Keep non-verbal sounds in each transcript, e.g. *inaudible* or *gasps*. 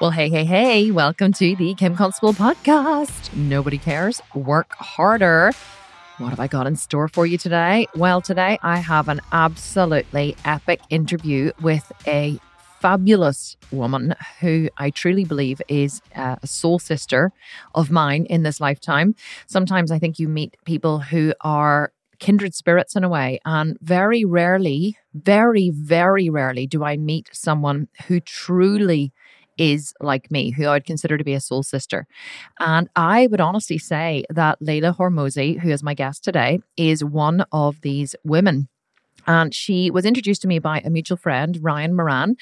Well, hey, hey, hey, welcome to the Kim Constable podcast. Nobody cares. Work harder. What have I got in store for you today? Well, today I have an absolutely epic interview with a fabulous woman who I truly believe is uh, a soul sister of mine in this lifetime. Sometimes I think you meet people who are kindred spirits in a way. And very rarely, very, very rarely do I meet someone who truly is like me, who I would consider to be a soul sister. And I would honestly say that Leila Hormozi, who is my guest today, is one of these women. And she was introduced to me by a mutual friend, Ryan Moran.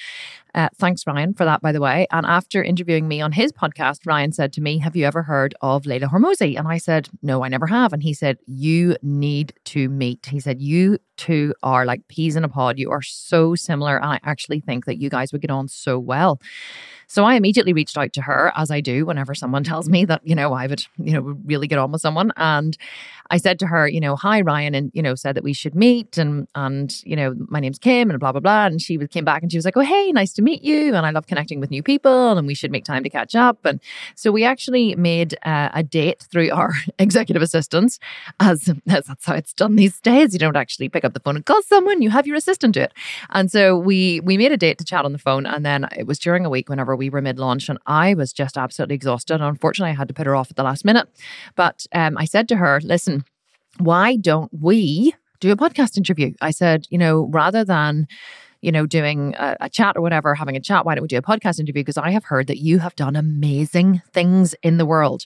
Uh, thanks, Ryan, for that, by the way. And after interviewing me on his podcast, Ryan said to me, Have you ever heard of Leila Hormozi? And I said, No, I never have. And he said, You need to meet. He said, You two are like peas in a pod. You are so similar. And I actually think that you guys would get on so well. So I immediately reached out to her, as I do whenever someone *laughs* tells me that, you know, I would, you know, really get on with someone. And I said to her, you know, hi, Ryan, and, you know, said that we should meet and, and, you know, my name's Kim and blah, blah, blah. And she came back and she was like, oh, hey, nice to meet you. And I love connecting with new people and we should make time to catch up. And so we actually made uh, a date through our *laughs* executive assistants, as, as that's how it's done these days. You don't actually pick up the phone and call someone, you have your assistant do it. And so we, we made a date to chat on the phone. And then it was during a week whenever we were mid launch and I was just absolutely exhausted. Unfortunately, I had to put her off at the last minute. But um, I said to her, listen, why don't we do a podcast interview? I said, you know, rather than you know, doing a, a, chat or whatever, having a chat, why don't we do a podcast interview? Because I have heard that you have done amazing things in the world.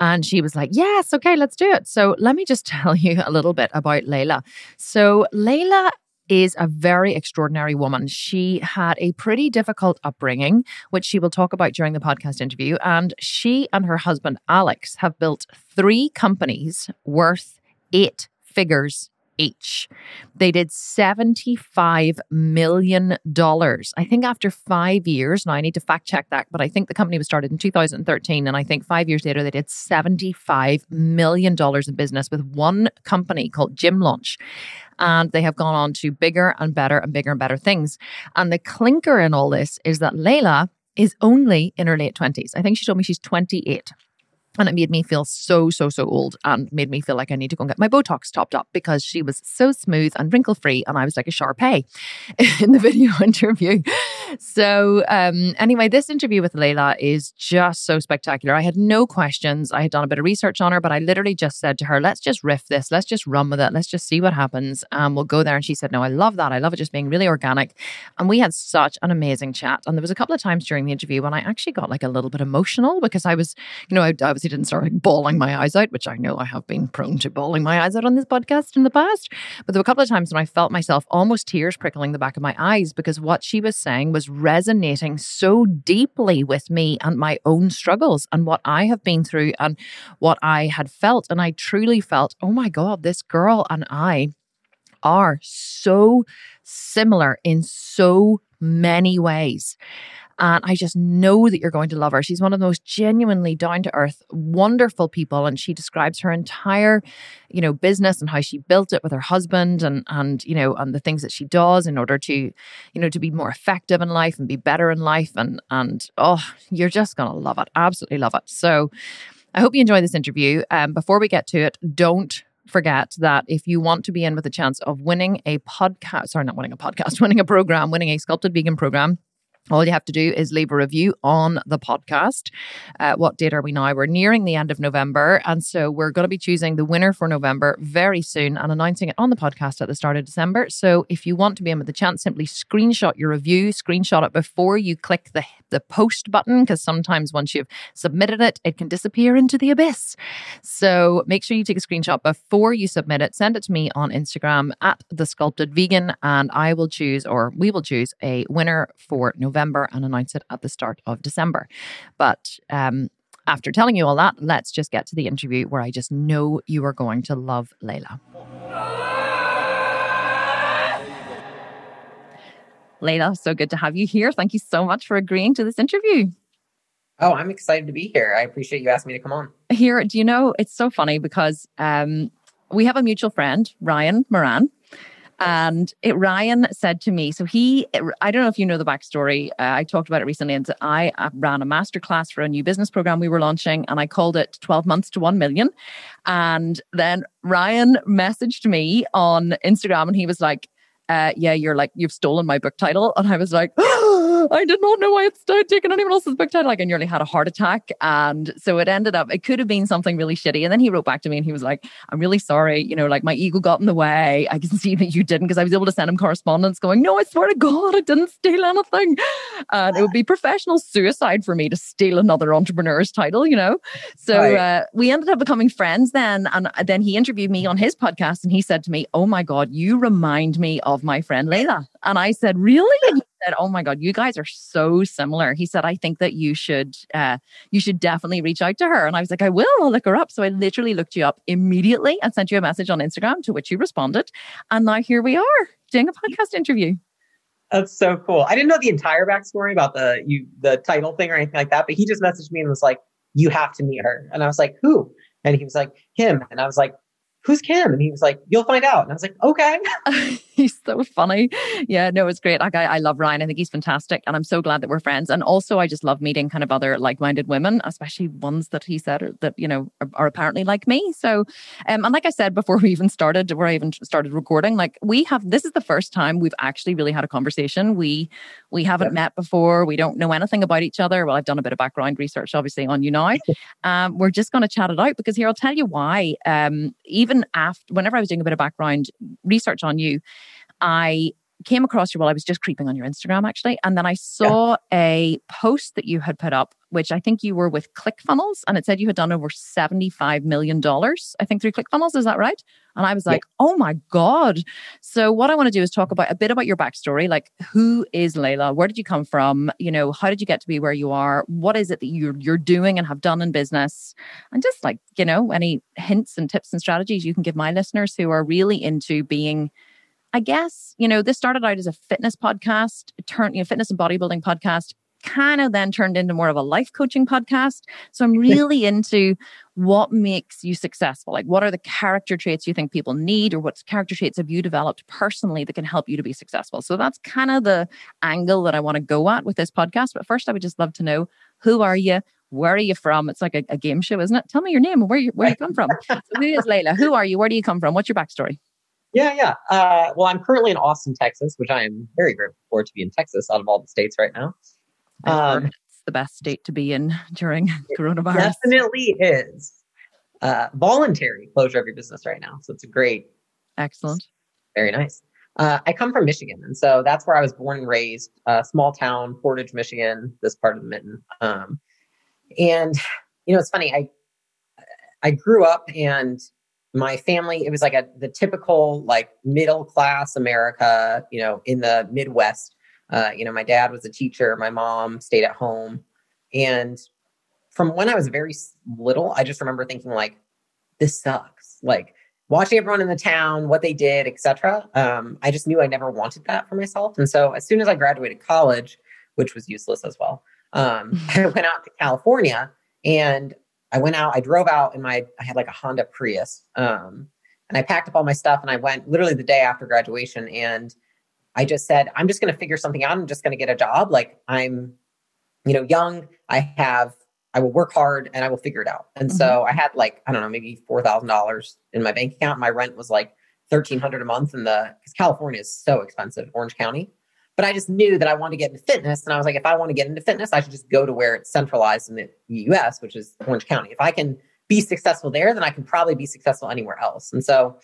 And she was like, Yes, okay, let's do it. So let me just *laughs* tell you a little bit about Leila. So, Leila is a very extraordinary woman. She had a pretty difficult upbringing, which she will talk about during the podcast interview. And she and her husband, Alex, have built three companies worth eight figures each. They did $75 million. I think after five years, now I need to fact check that, but I think the company was started in 2013. And I think five years later, they did $75 million in business with one company called Gym Launch. And they have gone on to bigger and better and bigger and better things. And the clinker in all this is that Leila is only in her late 20s. I think she told me she's 28. And it made me feel so, so, so old and made me feel like I need to go and get my Botox topped up because she was so smooth and wrinkle free. And I was like a Shar Pei *laughs* in the video *laughs* interview. So, um, anyway, this interview with Leila is just so spectacular. I had no questions. I had done a bit of research on her, but I literally just said to her, let's just riff this. Let's just run with it. Let's just see what happens. Um, we'll go there. And she said, no, I love that. I love it just being really organic. And we had such an amazing chat. And there was a couple of times during the interview when I actually got like a little bit emotional because I was, you know, I, I was obviously didn't start like bawling my eyes out, which I know I have been prone to bawling my eyes out on this podcast in the past. But there were a couple of times when I felt myself almost tears prickling the back of my eyes because what she was saying was resonating so deeply with me and my own struggles and what I have been through and what I had felt. And I truly felt, oh my God, this girl and I are so similar in so many ways. And I just know that you're going to love her. She's one of the most genuinely down to earth, wonderful people. And she describes her entire, you know, business and how she built it with her husband and, and, you know, and the things that she does in order to, you know, to be more effective in life and be better in life. And, and, oh, you're just going to love it. Absolutely love it. So I hope you enjoy this interview. Um, before we get to it, don't forget that if you want to be in with a chance of winning a podcast, sorry, not winning a podcast, *laughs* winning a program, winning a sculpted vegan program, all you have to do is leave a review on the podcast. Uh, what date are we now? We're nearing the end of November. And so we're going to be choosing the winner for November very soon and announcing it on the podcast at the start of December. So if you want to be in with the chance, simply screenshot your review, screenshot it before you click the, the post button, because sometimes once you've submitted it, it can disappear into the abyss. So make sure you take a screenshot before you submit it. Send it to me on Instagram at the sculpted vegan, and I will choose, or we will choose, a winner for November. November and announce it at the start of December. But um, after telling you all that, let's just get to the interview where I just know you are going to love Leila. Leila, so good to have you here. Thank you so much for agreeing to this interview. Oh, I'm excited to be here. I appreciate you asking me to come on. Here, do you know, it's so funny because um, we have a mutual friend, Ryan Moran, And it, Ryan said to me, so he, I don't know if you know the backstory. Uh, I talked about it recently. And I uh, ran a masterclass for a new business program we were launching, and I called it 12 months to 1 million. And then Ryan messaged me on Instagram and he was like, uh, yeah, you're like, you've stolen my book title. And I was like, *gasps* oh, I did not know why I had taken anyone else's book title. Like, I nearly had a heart attack. And so it ended up, it could have been something really shitty. And then he wrote back to me and he was like, I'm really sorry. You know, like my ego got in the way. I can *laughs* see that you didn't because I was able to send him correspondence going, no, I swear to God, I didn't steal anything. And it would be professional suicide for me to steal another entrepreneur's title, you know? So right. uh, we ended up becoming friends then. And then he interviewed me on his podcast and he said to me, Oh my God, you remind me of of my friend Leila. And I said, Really? And he said, Oh my God, you guys are so similar. He said, I think that you should uh, you should definitely reach out to her. And I was like, I will, I'll look her up. So I literally looked you up immediately and sent you a message on Instagram to which you responded. And now here we are doing a podcast interview. That's so cool. I didn't know the entire backstory about the you the title thing or anything like that, but he just messaged me and was like, You have to meet her. And I was like, Who? And he was like, Kim. And I was like, who's Kim? And he was like, you'll find out. And I was like, okay. *laughs* *laughs* he's so funny. Yeah, no, it's great. Like, I, I love Ryan. I think he's fantastic. And I'm so glad that we're friends. And also, I just love meeting kind of other like minded women, especially ones that he said are, that, you know, are, are, apparently like me. So, um, and like I said before *laughs* we even started, where I even started recording, like we have, this is the first time we've actually really had a conversation. We, we haven't met before. We don't know anything about each other. Well, I've done a bit of background research, obviously, on you now. um, we're just going to chat it out because here, I'll tell you why. Um, even even after, whenever I was doing a bit of background research on you, I came across you while I was just creeping on your Instagram actually. And then I saw yeah. a post that you had put up, which I think you were with ClickFunnels and it said you had done over $75 million, I think through ClickFunnels. Is that right? And I was like, yeah. oh my God. So what I want to do is talk about a bit about your backstory. Like who is Leila? Where did you come from? You know, how did you get to be where you are? What is it that you're, you're doing and have done in business? And just like, you know, any hints and tips and strategies you can give my listeners who are really into being I guess, you know, this started out as a fitness podcast, turned, you know, fitness and bodybuilding podcast, kind of then turned into more of a life coaching podcast. So I'm really into what makes you successful. Like, what are the character traits you think people need, or what character traits have you developed personally that can help you to be successful? So that's kind of the angle that I want to go at with this podcast. But first, I would just love to know who are you? Where are you from? It's like a, a game show, isn't it? Tell me your name and where you where you come from. *laughs* so who is Leila? Who are you? Where do you come from? What's your backstory? Yeah, yeah. Uh, well, I'm currently in Austin, Texas, which I am very grateful for to be in Texas out of all the states right now. Um, it's the best state to be in *laughs* during coronavirus. Definitely is. Uh, voluntary closure of your business right now. So it's a great. Excellent. Very nice. Uh, I come from Michigan, and so that's where I was born and raised. Uh, small town, Portage, Michigan, this part of the mitten. Um, and you know, it's funny. I I grew up and my family it was like a the typical like middle class america you know in the midwest. Uh, you know my dad was a teacher my mom stayed at home. And from when i was very little i just remember thinking like this sucks. Like watching everyone in the town what they did etc um, i just knew i never wanted that for myself. And so as soon as i graduated college which was useless as well um, *laughs* i went out to california and I went out, I drove out in my, I had like a Honda Prius. Um, and I packed up all my stuff and I went literally the day after graduation. And I just said, I'm just going to figure something out. I'm just going to get a job. Like I'm, you know, young. I have, I will work hard and I will figure it out. And mm-hmm. so I had like, I don't know, maybe $4,000 in my bank account. My rent was like 1300 a month in the, because California is so expensive, Orange County. But I just knew that I wanted to get into fitness. And I was like, if I want to get into fitness, I should just go to where it's centralized in the US, which is Orange County. If I can be successful there, then I can probably be successful anywhere else. And so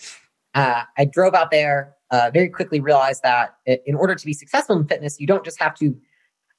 uh, I drove out there, uh, very quickly realized that in order to be successful in fitness, you don't just have to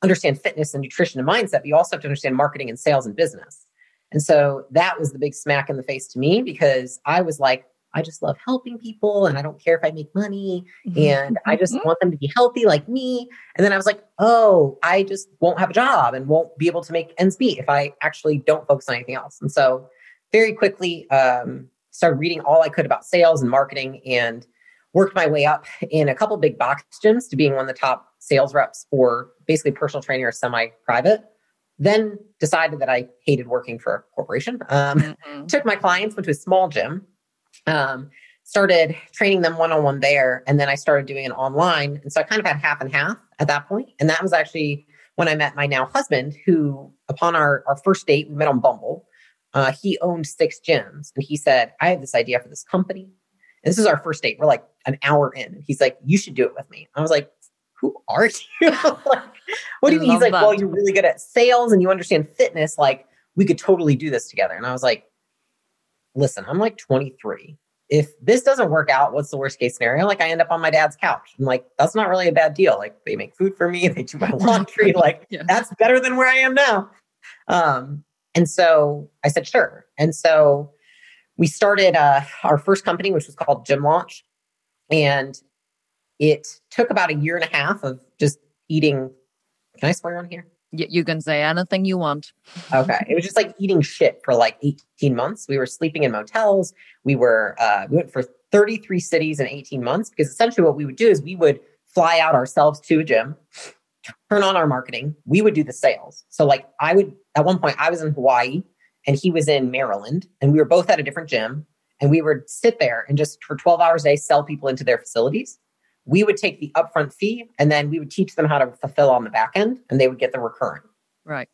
understand fitness and nutrition and mindset, but you also have to understand marketing and sales and business. And so that was the big smack in the face to me because I was like, I just love helping people and I don't care if I make money mm-hmm. and I just mm-hmm. want them to be healthy like me. And then I was like, oh, I just won't have a job and won't be able to make ends meet if I actually don't focus on anything else. And so very quickly um, started reading all I could about sales and marketing and worked my way up in a couple big box gyms to being one of the top sales reps for basically personal training or semi-private. Then decided that I hated working for a corporation. Um, mm-hmm. *laughs* Took my clients, went to a small gym um, started training them one on one there. And then I started doing it online. And so I kind of had half and half at that point. And that was actually when I met my now husband, who, upon our, our first date, we met on Bumble. Uh, he owned six gyms. And he said, I have this idea for this company. And this is our first date. We're like an hour in. And he's like, You should do it with me. I was like, Who are you? *laughs* like, what do you mean? He's like, that. Well, you're really good at sales and you understand fitness. Like, we could totally do this together. And I was like, Listen, I'm like 23 if this doesn't work out, what's the worst case scenario? Like I end up on my dad's couch. I'm like, that's not really a bad deal. Like they make food for me, *laughs* they do my laundry. *laughs* like yeah. that's better than where I am now. Um, and so I said, sure. And so we started uh, our first company, which was called Gym Launch. And it took about a year and a half of just eating. Can I swear on here? You can say anything you want. okay. It was just like eating shit for like 18 months. We were sleeping in motels. We were, uh, we went for 33 cities in 18 months because essentially what we would do is we would fly out ourselves to a gym, turn on our marketing. We would do the sales. So, like, I would, at one point, I was in Hawaii and he was in Maryland and we were both at a different gym. And we would sit there and just for 12 hours a day sell people into their facilities we would take the upfront fee and then we would teach them how to fulfill on the back end and they would get the recurring. Right.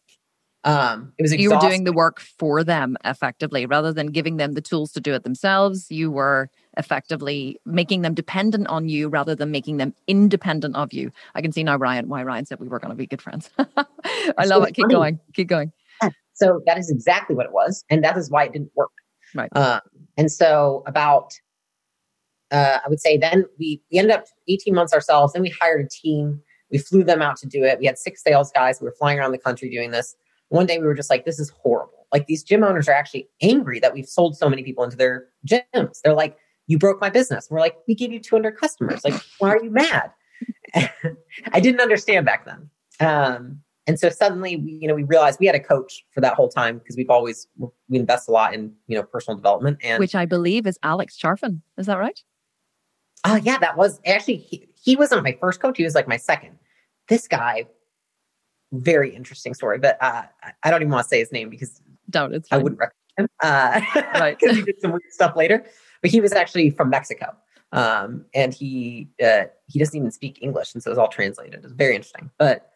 Um, it was you were doing the work for them effectively rather than giving them the tools to do it themselves. You were effectively making them dependent on you rather than making them independent of you. I can see now Ryan why Ryan said we were going to be good friends. *laughs* I love it. Keep funny. going. Keep going. So that is exactly what it was, and that is why it didn't work. Right. Um, and so about uh, I would say then we, we ended up 18 months ourselves. Then we hired a team. We flew them out to do it. We had six sales guys. We were flying around the country doing this. One day we were just like, this is horrible. Like these gym owners are actually angry that we've sold so many people into their gyms. They're like, you broke my business. We're like, we gave you 200 customers. Like, why are you mad? *laughs* I didn't understand back then. Um, and so suddenly we, you know, we realized we had a coach for that whole time because we've always, we invest a lot in, you know, personal development and which I believe is Alex Charfen. Is that right? Oh yeah, that was actually he, he wasn't my first coach. He was like my second. This guy, very interesting story, but uh, I don't even want to say his name because don't. It's I wouldn't recommend him uh, *laughs* right because he did some weird stuff later. But he was actually from Mexico, um, and he uh, he doesn't even speak English, and so it was all translated. It's very interesting, but.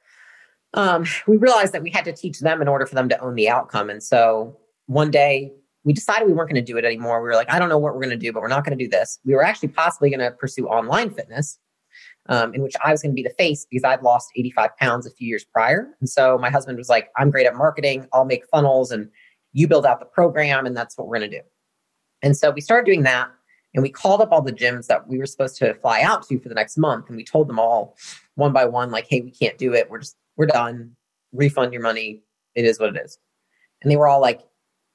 Um, we realized that we had to teach them in order for them to own the outcome. And so one day we decided we weren't going to do it anymore. We were like, I don't know what we're going to do, but we're not going to do this. We were actually possibly going to pursue online fitness, um, in which I was going to be the face because I'd lost 85 pounds a few years prior. And so my husband was like, I'm great at marketing. I'll make funnels and you build out the program. And that's what we're going to do. And so we started doing that. And we called up all the gyms that we were supposed to fly out to for the next month. And we told them all one by one, like, hey, we can't do it. We're just, we're done. Refund your money. It is what it is. And they were all like,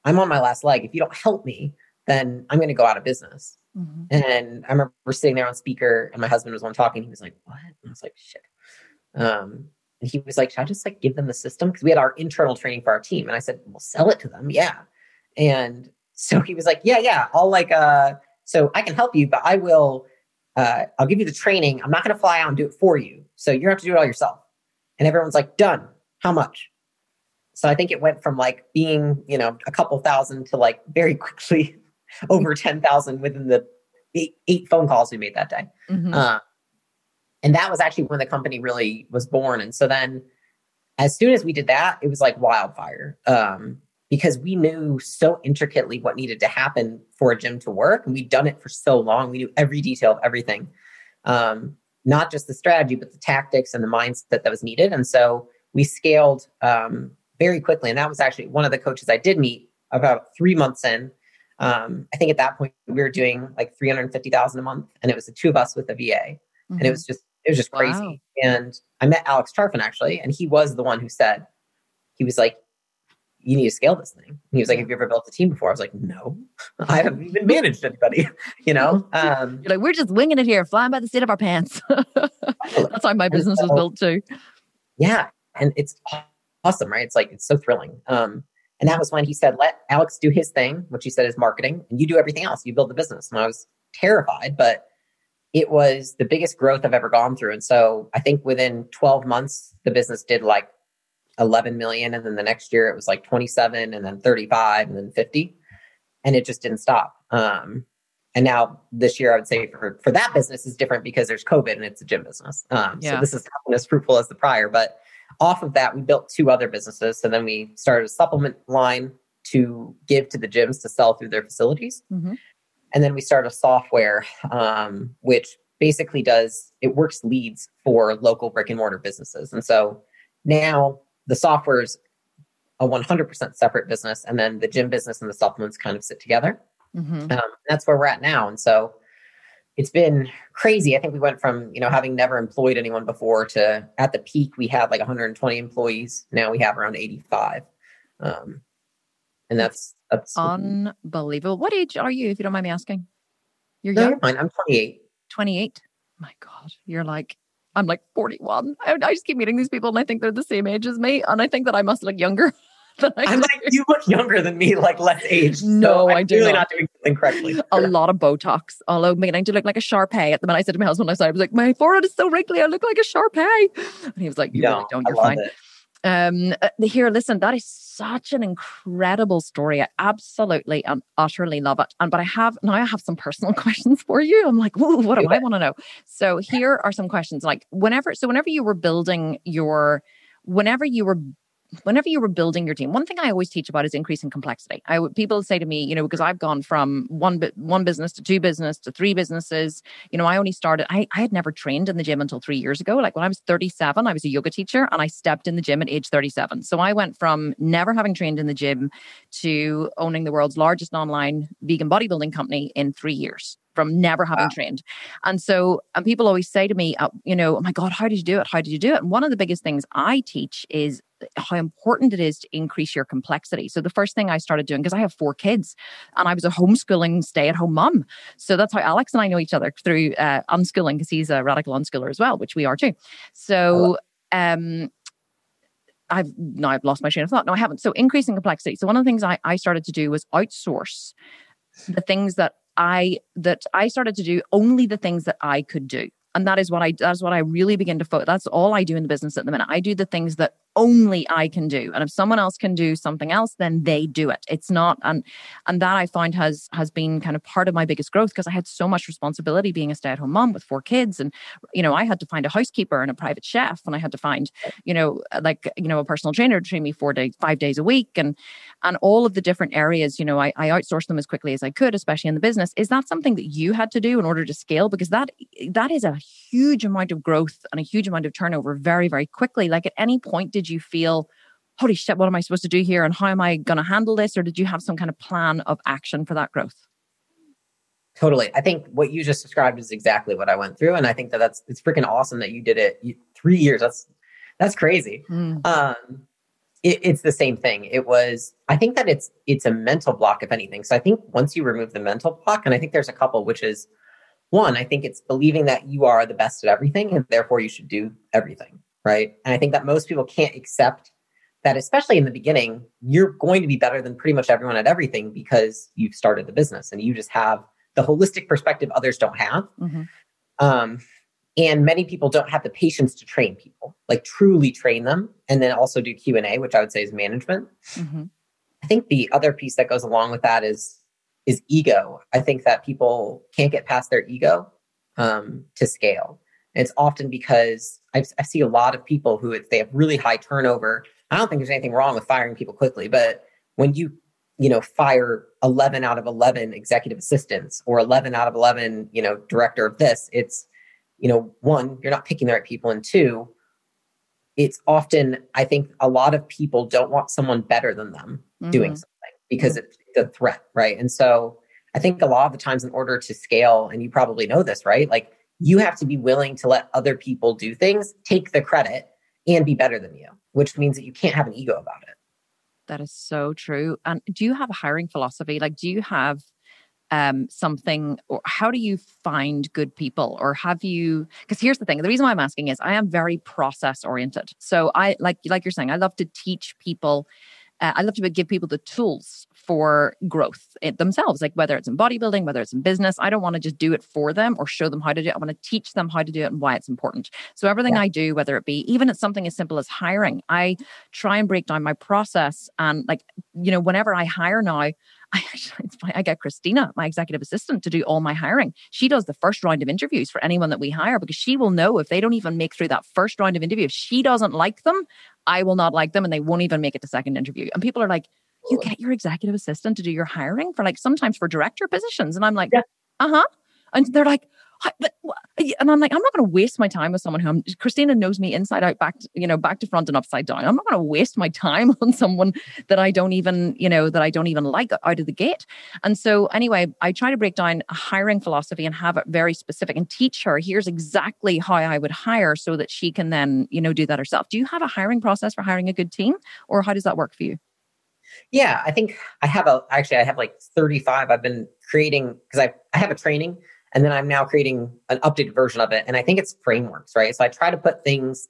I'm on my last leg. If you don't help me, then I'm going to go out of business. Mm-hmm. And I remember sitting there on speaker and my husband was on talking. He was like, what? And I was like, shit. Um, and he was like, should I just like give them the system? Because we had our internal training for our team. And I said, "We'll sell it to them. Yeah. And so he was like, yeah, yeah, I'll like, uh, so I can help you, but I will, uh, I'll give you the training. I'm not going to fly out and do it for you. So you're going to have to do it all yourself. And everyone's like, done. How much? So I think it went from like being, you know, a couple thousand to like very *laughs* quickly over 10,000 within the eight, eight, phone calls we made that day. Mm-hmm. Uh, and that was actually when the company really was born. And so then as soon as we did that, it was like wildfire um, because we knew so intricately what needed to happen for a gym to work. And we'd done it for so long. We knew every detail of everything, um, not just the strategy, but the tactics and the mindset that was needed. And so we scaled um, very quickly. And that was actually one of the coaches I did meet about three months in. Um, I think at that point we were doing like 350,000 a month and it was the two of us with a VA mm-hmm. and it was just, it was just crazy. Wow. And I met Alex Charfen actually, and he was the one who said, he was like, you need to scale this thing. And he was like, have you ever built a team before? I was like, no, *laughs* I haven't even managed anybody, *laughs* you know? *laughs* Um, You're like, we're just winging it here, flying by the seat of our pants. That's how my business so, was built too. Yeah. And it's awesome, right? It's like, it's so thrilling. Um, and that was when he said, let Alex do his thing, which he said is marketing, and you do everything else. You build the business. And I was terrified, but it was the biggest growth I've ever gone through. And so I think within 12 months, the business did like 11 million. And then the next year it was like 27 and then 35 and then 50. And it just didn't stop. Um, and now this year, I would say for, for that business is different because there's COVID and it's a gym business. Um, yeah. So this is not as fruitful as the prior. But off of that, we built two other businesses. So then we started a supplement line to give to the gyms to sell through their facilities. Mm-hmm. And then we started a software, um, which basically does it works leads for local brick and mortar businesses. And so now the software is a 100% separate business, and then the gym business and the supplements kind of sit together. Mm-hmm. Um, that's where we're at now. And so it's been crazy. I think we went from, you know, having never employed anyone before to at the peak, we had like 120 employees. Now we have around 85. Um, and that's, that's unbelievable. What age are you, if you don't mind me asking? You're no, young. Fine. I'm 28. 28. My God, you're like, I'm like 41. I, I just keep meeting these people and I think they're the same age as me. And I think that I must look younger. *laughs* *laughs* I am like, you look younger than me, like less aged. No, so I do really not. not doing something correctly. a lot of Botox. Although beginning to look like a Shar-Pei. At the minute I said to my husband, I said, I was like, my forehead is so wrinkly. I look like a Shar-Pei. And he was like, you no, really don't. You're fine. It. Um, uh, here, listen, that is such an incredible story. I absolutely and utterly love it. And but I have now I have some personal *laughs* questions for you. I'm like, what do I want to know? So here are some questions. Like whenever, so whenever you were building your, whenever you were whenever you were building your team, one thing I always teach about is increasing complexity. I would people say to me, you know, because I've gone from one one business to two business to three businesses. You know, I only started. I I had never trained in the gym until three years ago. Like when I was 37, I was a yoga teacher, and I stepped in the gym at age 37. So I went from never having trained in the gym to owning the world's largest online vegan bodybuilding company in three years from never having wow. trained. And so, and people always say to me, uh, you know, oh my God, how did you do it? How did you do it? And one of the biggest things I teach is how important it is to increase your complexity. So the first thing I started doing, because I have four kids and I was a homeschooling stay at home mom. So that's how Alex and I know each other through uh, unschooling because he's a radical unschooler as well, which we are too. So, um, I've now I've lost my train of thought. No, I haven't. So increasing complexity. So one of the things I, I started to do was outsource the things that I that I started to do only the things that I could do. And that is what I that's what I really begin to focus. That's all I do in the business at the minute. I do the things that only I can do. And if someone else can do something else, then they do it. It's not and and that I find has has been kind of part of my biggest growth because I had so much responsibility being a stay-at-home mom with four kids. And you know, I had to find a housekeeper and a private chef, and I had to find, you know, like, you know, a personal trainer to train me four days, five days a week. And and all of the different areas, you know, I, I outsourced them as quickly as I could, especially in the business. Is that something that you had to do in order to scale? Because that that is a huge amount of growth and a huge amount of turnover very, very quickly. Like at any point did you feel holy shit, what am I supposed to do here? And how am I going to handle this? Or did you have some kind of plan of action for that growth? Totally. I think what you just described is exactly what I went through. And I think that that's, it's freaking awesome that you did it three years. That's, that's crazy. Mm. Um, it, it's the same thing. It was, I think that it's, it's a mental block, if anything. So I think once you remove the mental block, and I think there's a couple, which is one, I think it's believing that you are the best at everything and therefore you should do everything. Right. And I think that most people can't accept that especially in the beginning, you're going to be better than pretty much everyone at everything because you've started the business and you just have the holistic perspective others don't have. Mm-hmm. Um, and many people don't have the patience to train people, like truly train them, and then also do Q and A, which I would say is management. Mm-hmm. I think the other piece that goes along with that is is ego. I think that people can't get past their ego um, to scale. And it's often because I've, I see a lot of people who they have really high turnover I don't think there's anything wrong with firing people quickly, but when you you know fire 11 out of 11 executive assistants or 11 out of 11 you know director of this it's you know one you're not picking the right people and two it's often i think a lot of people don't want someone better than them mm-hmm. doing something because mm-hmm. it's a threat right and so i think a lot of the times in order to scale and you probably know this right like you have to be willing to let other people do things take the credit and be better than you, which means that you can't have an ego about it. That is so true. And do you have a hiring philosophy? Like, do you have um, something, or how do you find good people? Or have you? Because here's the thing: the reason why I'm asking is I am very process oriented. So I like, like you're saying, I love to teach people. Uh, I love to give people the tools for growth eh, themselves, like whether it's in bodybuilding, whether it's in business. I don't want to just do it for them or show them how to do it. I want to teach them how to do it and why it's important. So everything yeah. I do, whether it be even it's something as simple as hiring, I try and break down my process. And like, you know, whenever I hire now, I *laughs* actually. I get Christina, my executive assistant, to do all my hiring. She does the first round of interviews for anyone that we hire because she will know if they don't even make through that first round of interview, if she doesn't like them, I will not like them and they won't even make it to second interview. And people are like, you get your executive assistant to do your hiring for like sometimes for director positions. And I'm like, yeah. uh huh. And they're like, but, and I'm like, I'm not going to waste my time with someone who I'm, Christina knows me inside out, back, to, you know, back to front and upside down. I'm not going to waste my time *laughs* on someone that I don't even, you know, that I don't even like out of the gate. And so anyway, I try to break down a hiring philosophy and have it very specific and teach her, here's exactly how I would hire so that she can then, you know, do that herself. Do you have a hiring process for hiring a good team or how does that work for you? Yeah, I think I have a, actually, I have like 35. I've been creating because I, I have a training and then I'm now creating an updated version of it. And I think it's frameworks, right? So I try to put things,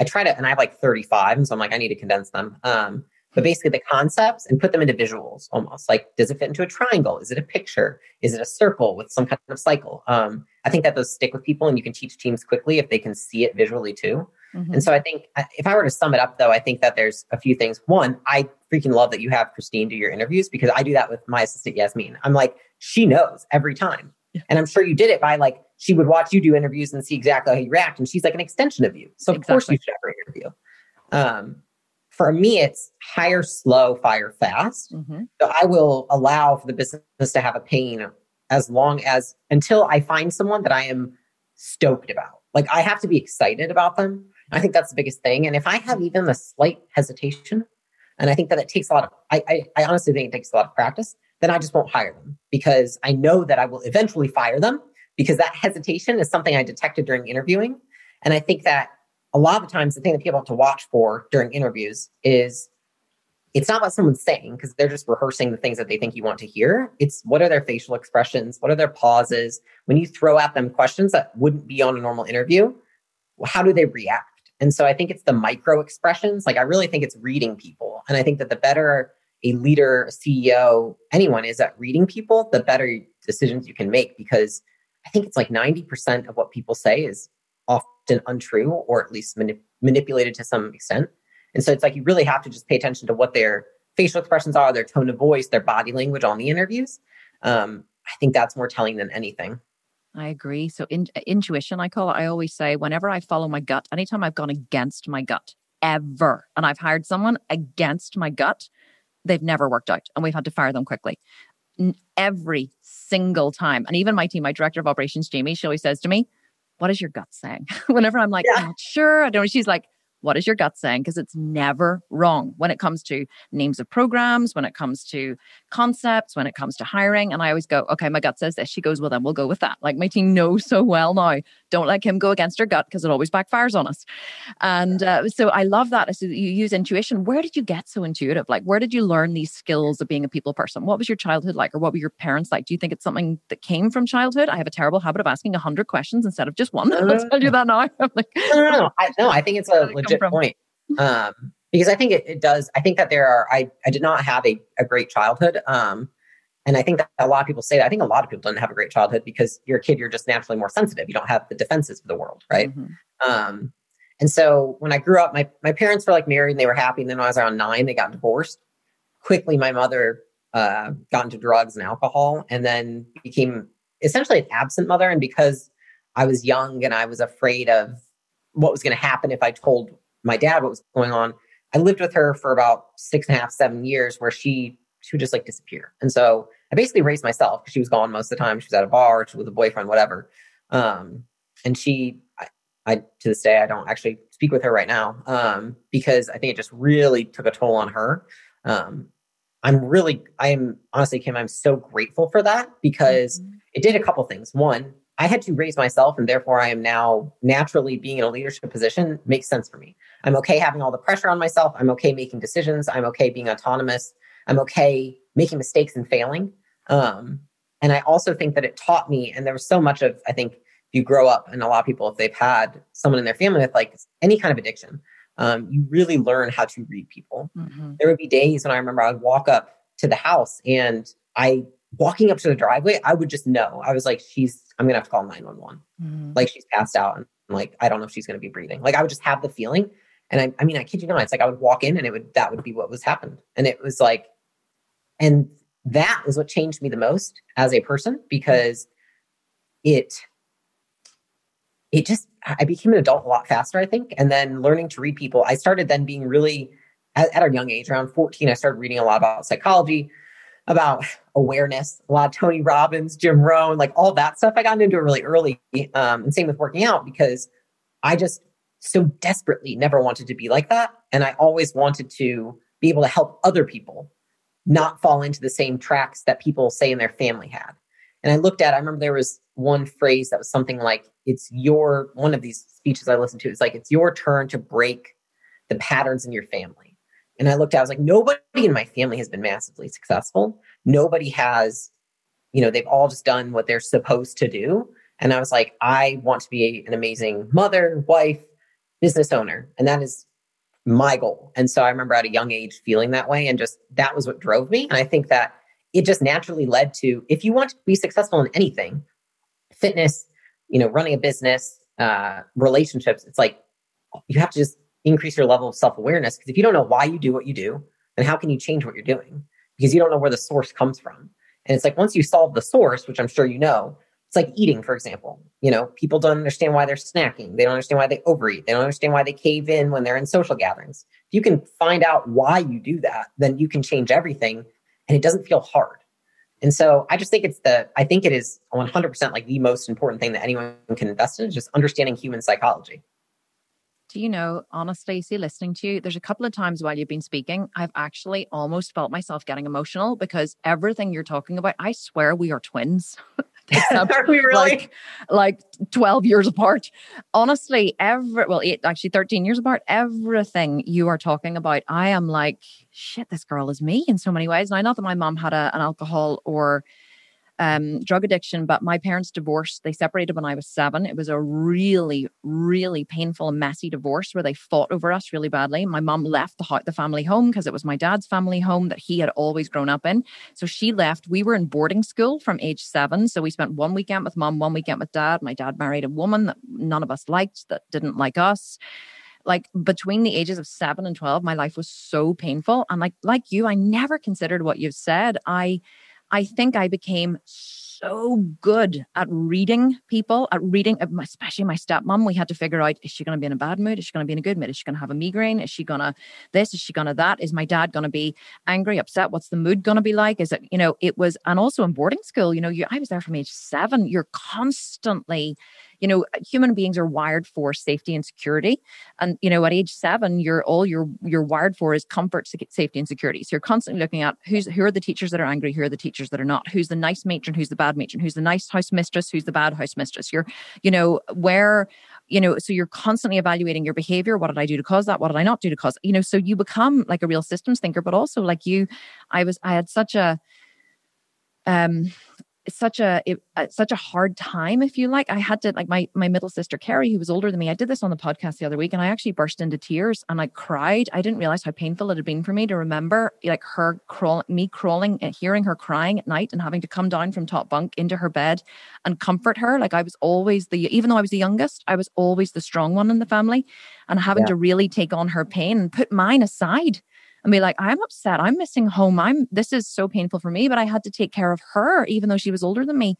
I try to, and I have like 35. And so I'm like, I need to condense them. Um, but basically the concepts and put them into visuals almost like, does it fit into a triangle? Is it a picture? Is it a circle with some kind of cycle? Um, I think that those stick with people and you can teach teams quickly if they can see it visually too. Mm-hmm. And so I think if I were to sum it up though, I think that there's a few things. One, I freaking love that you have Christine do your interviews because I do that with my assistant Yasmin. I'm like, she knows every time. And I'm sure you did it by like, she would watch you do interviews and see exactly how you react. And she's like an extension of you. So of exactly. course you should have her interview. Um, for me, it's hire slow, fire fast. Mm-hmm. So I will allow for the business to have a pain as long as until I find someone that I am stoked about. Like I have to be excited about them. I think that's the biggest thing. And if I have even a slight hesitation, and I think that it takes a lot of, I, I, I honestly think it takes a lot of practice then I just won't hire them because I know that I will eventually fire them because that hesitation is something I detected during interviewing. And I think that a lot of the times the thing that people have to watch for during interviews is it's not what someone's saying because they're just rehearsing the things that they think you want to hear. It's what are their facial expressions? What are their pauses? When you throw at them questions that wouldn't be on a normal interview, how do they react? And so I think it's the micro expressions. Like I really think it's reading people. And I think that the better a leader, a CEO, anyone is at reading people, the better decisions you can make because I think it's like 90% of what people say is often untrue or at least manip- manipulated to some extent. And so it's like you really have to just pay attention to what their facial expressions are, their tone of voice, their body language on the interviews. Um, I think that's more telling than anything. I agree. So in, uh, intuition, I call it. I always say, whenever I follow my gut, anytime I've gone against my gut, ever, and I've hired someone against my gut, they've never worked out and we've had to fire them quickly. Every single time. And even my team, my director of operations, Jamie, she always says to me, What is your gut saying? *laughs* Whenever I'm like, yeah. I'm not sure, I don't know. She's like, what is your gut saying? Because it's never wrong when it comes to names of programs, when it comes to concepts, when it comes to hiring. And I always go, okay, my gut says this. She goes, well, then we'll go with that. Like my team knows so well now. Don't let him go against her gut because it always backfires on us. And uh, so I love that. So you use intuition. Where did you get so intuitive? Like, where did you learn these skills of being a people person? What was your childhood like, or what were your parents like? Do you think it's something that came from childhood? I have a terrible habit of asking a hundred questions instead of just one. *laughs* I'll tell you that now. *laughs* I'm like, no, no, no. I, no, I think it's a legit point. Um, because I think it, it, does. I think that there are. I I did not have a, a great childhood. Um, and I think that a lot of people say that. I think a lot of people don't have a great childhood because you're a kid. You're just naturally more sensitive. You don't have the defenses of the world, right? Mm-hmm. Um, and so when I grew up, my my parents were like married and they were happy. And then when I was around nine, they got divorced. Quickly, my mother uh, got into drugs and alcohol, and then became essentially an absent mother. And because I was young and I was afraid of what was going to happen if I told my dad what was going on. I lived with her for about six and a half, seven years where she she would just like disappear. And so I basically raised myself because she was gone most of the time. She was at a bar, she was with a boyfriend, whatever. Um, and she, I, I, to this day, I don't actually speak with her right now um, because I think it just really took a toll on her. Um, I'm really, I am honestly, Kim, I'm so grateful for that because mm-hmm. it did a couple things. One, I had to raise myself, and therefore I am now naturally being in a leadership position makes sense for me. I'm okay having all the pressure on myself. I'm okay making decisions. I'm okay being autonomous. I'm okay making mistakes and failing. Um, and I also think that it taught me, and there was so much of, I think, if you grow up, and a lot of people, if they've had someone in their family with like any kind of addiction, um, you really learn how to read people. Mm-hmm. There would be days when I remember I would walk up to the house and I walking up to the driveway, I would just know. I was like, she's, I'm going to have to call 911. Mm. Like she's passed out. And like, I don't know if she's going to be breathing. Like I would just have the feeling. And I, I mean, I kid you not, it's like I would walk in and it would, that would be what was happened. And it was like, and that is what changed me the most as a person because it it just I became an adult a lot faster, I think. And then learning to read people, I started then being really at, at a young age, around 14, I started reading a lot about psychology, about awareness, a lot of Tony Robbins, Jim Rohn, like all that stuff. I got into it really early. Um, and same with working out because I just so desperately never wanted to be like that. And I always wanted to be able to help other people not fall into the same tracks that people say in their family had. And I looked at, I remember there was one phrase that was something like, it's your, one of these speeches I listened to, it's like, it's your turn to break the patterns in your family. And I looked at, I was like, nobody in my family has been massively successful. Nobody has, you know, they've all just done what they're supposed to do. And I was like, I want to be an amazing mother, wife, business owner. And that is my goal. And so I remember at a young age feeling that way. And just that was what drove me. And I think that it just naturally led to if you want to be successful in anything, fitness, you know, running a business, uh, relationships, it's like you have to just increase your level of self awareness. Because if you don't know why you do what you do, then how can you change what you're doing? Because you don't know where the source comes from. And it's like once you solve the source, which I'm sure you know, it's like eating, mm-hmm. for example. You know, people don't understand why they're snacking. They don't understand why they overeat. They don't understand why they cave in when they're in social gatherings. If you can find out why you do that, then you can change everything and it doesn't feel hard. And so I just think it's the, I think it is 100% like the most important thing that anyone can invest in is just understanding human psychology. Do you know, honestly, see, listening to you, there's a couple of times while you've been speaking, I've actually almost felt myself getting emotional because everything you're talking about, I swear we are twins. *laughs* *laughs* Are we really? Like, like 12 years apart. Honestly, every, well, eight, actually 13 years apart, everything you are talking about, I am like, shit, this girl is me in so many ways. Now, not that my mom had a, an alcohol or um, drug addiction, but my parents divorced. They separated when I was seven. It was a really, really painful and messy divorce where they fought over us really badly. My mom left the, the family home because it was my dad's family home that he had always grown up in. So she left. We were in boarding school from age seven. So we spent one weekend with mom, one weekend with dad. My dad married a woman that none of us liked, that didn't like us like between the ages of 7 and 12 my life was so painful and like like you i never considered what you've said i I think I became so good at reading people, at reading, uh, especially my stepmom. We had to figure out is she going to be in a bad mood? Is she going to be in a good mood? Is she going to have a migraine? Is she going to this? Is she going to that? Is my dad going to be angry, upset? What's the mood going to be like? Is it, you know, it was, and also in boarding school, you know, you, I was there from age seven. You're constantly you know human beings are wired for safety and security. And you know at age seven you're all you're you're wired for is comfort safety and security. So you're constantly looking at who's who are the teachers that are angry who are the teachers that are not? Who's the nice matron who's the bad matron? Who's the nice house mistress who's the bad house mistress? You're you know where you know so you're constantly evaluating your behavior. What did i do to cause that? What did i not do to cause? You know so you become like a real systems thinker but also like you i was i had such a um such a it, uh, such a hard time if you like. I had to like my my middle sister carrie who was older than me i did this on the podcast the other week and i actually burst into tears and i cried. I didn't realize how painful it had been for me to remember like her crawling me crawling and hearing her crying at night and having to come down from top bunk into her bed and comfort her. Like i was always the even though i was the youngest i was always the strong one in the family and having yeah. to really take on her pain and put mine aside and be like, I'm upset. I'm missing home. I'm, this is so painful for me, but I had to take care of her, even though she was older than me.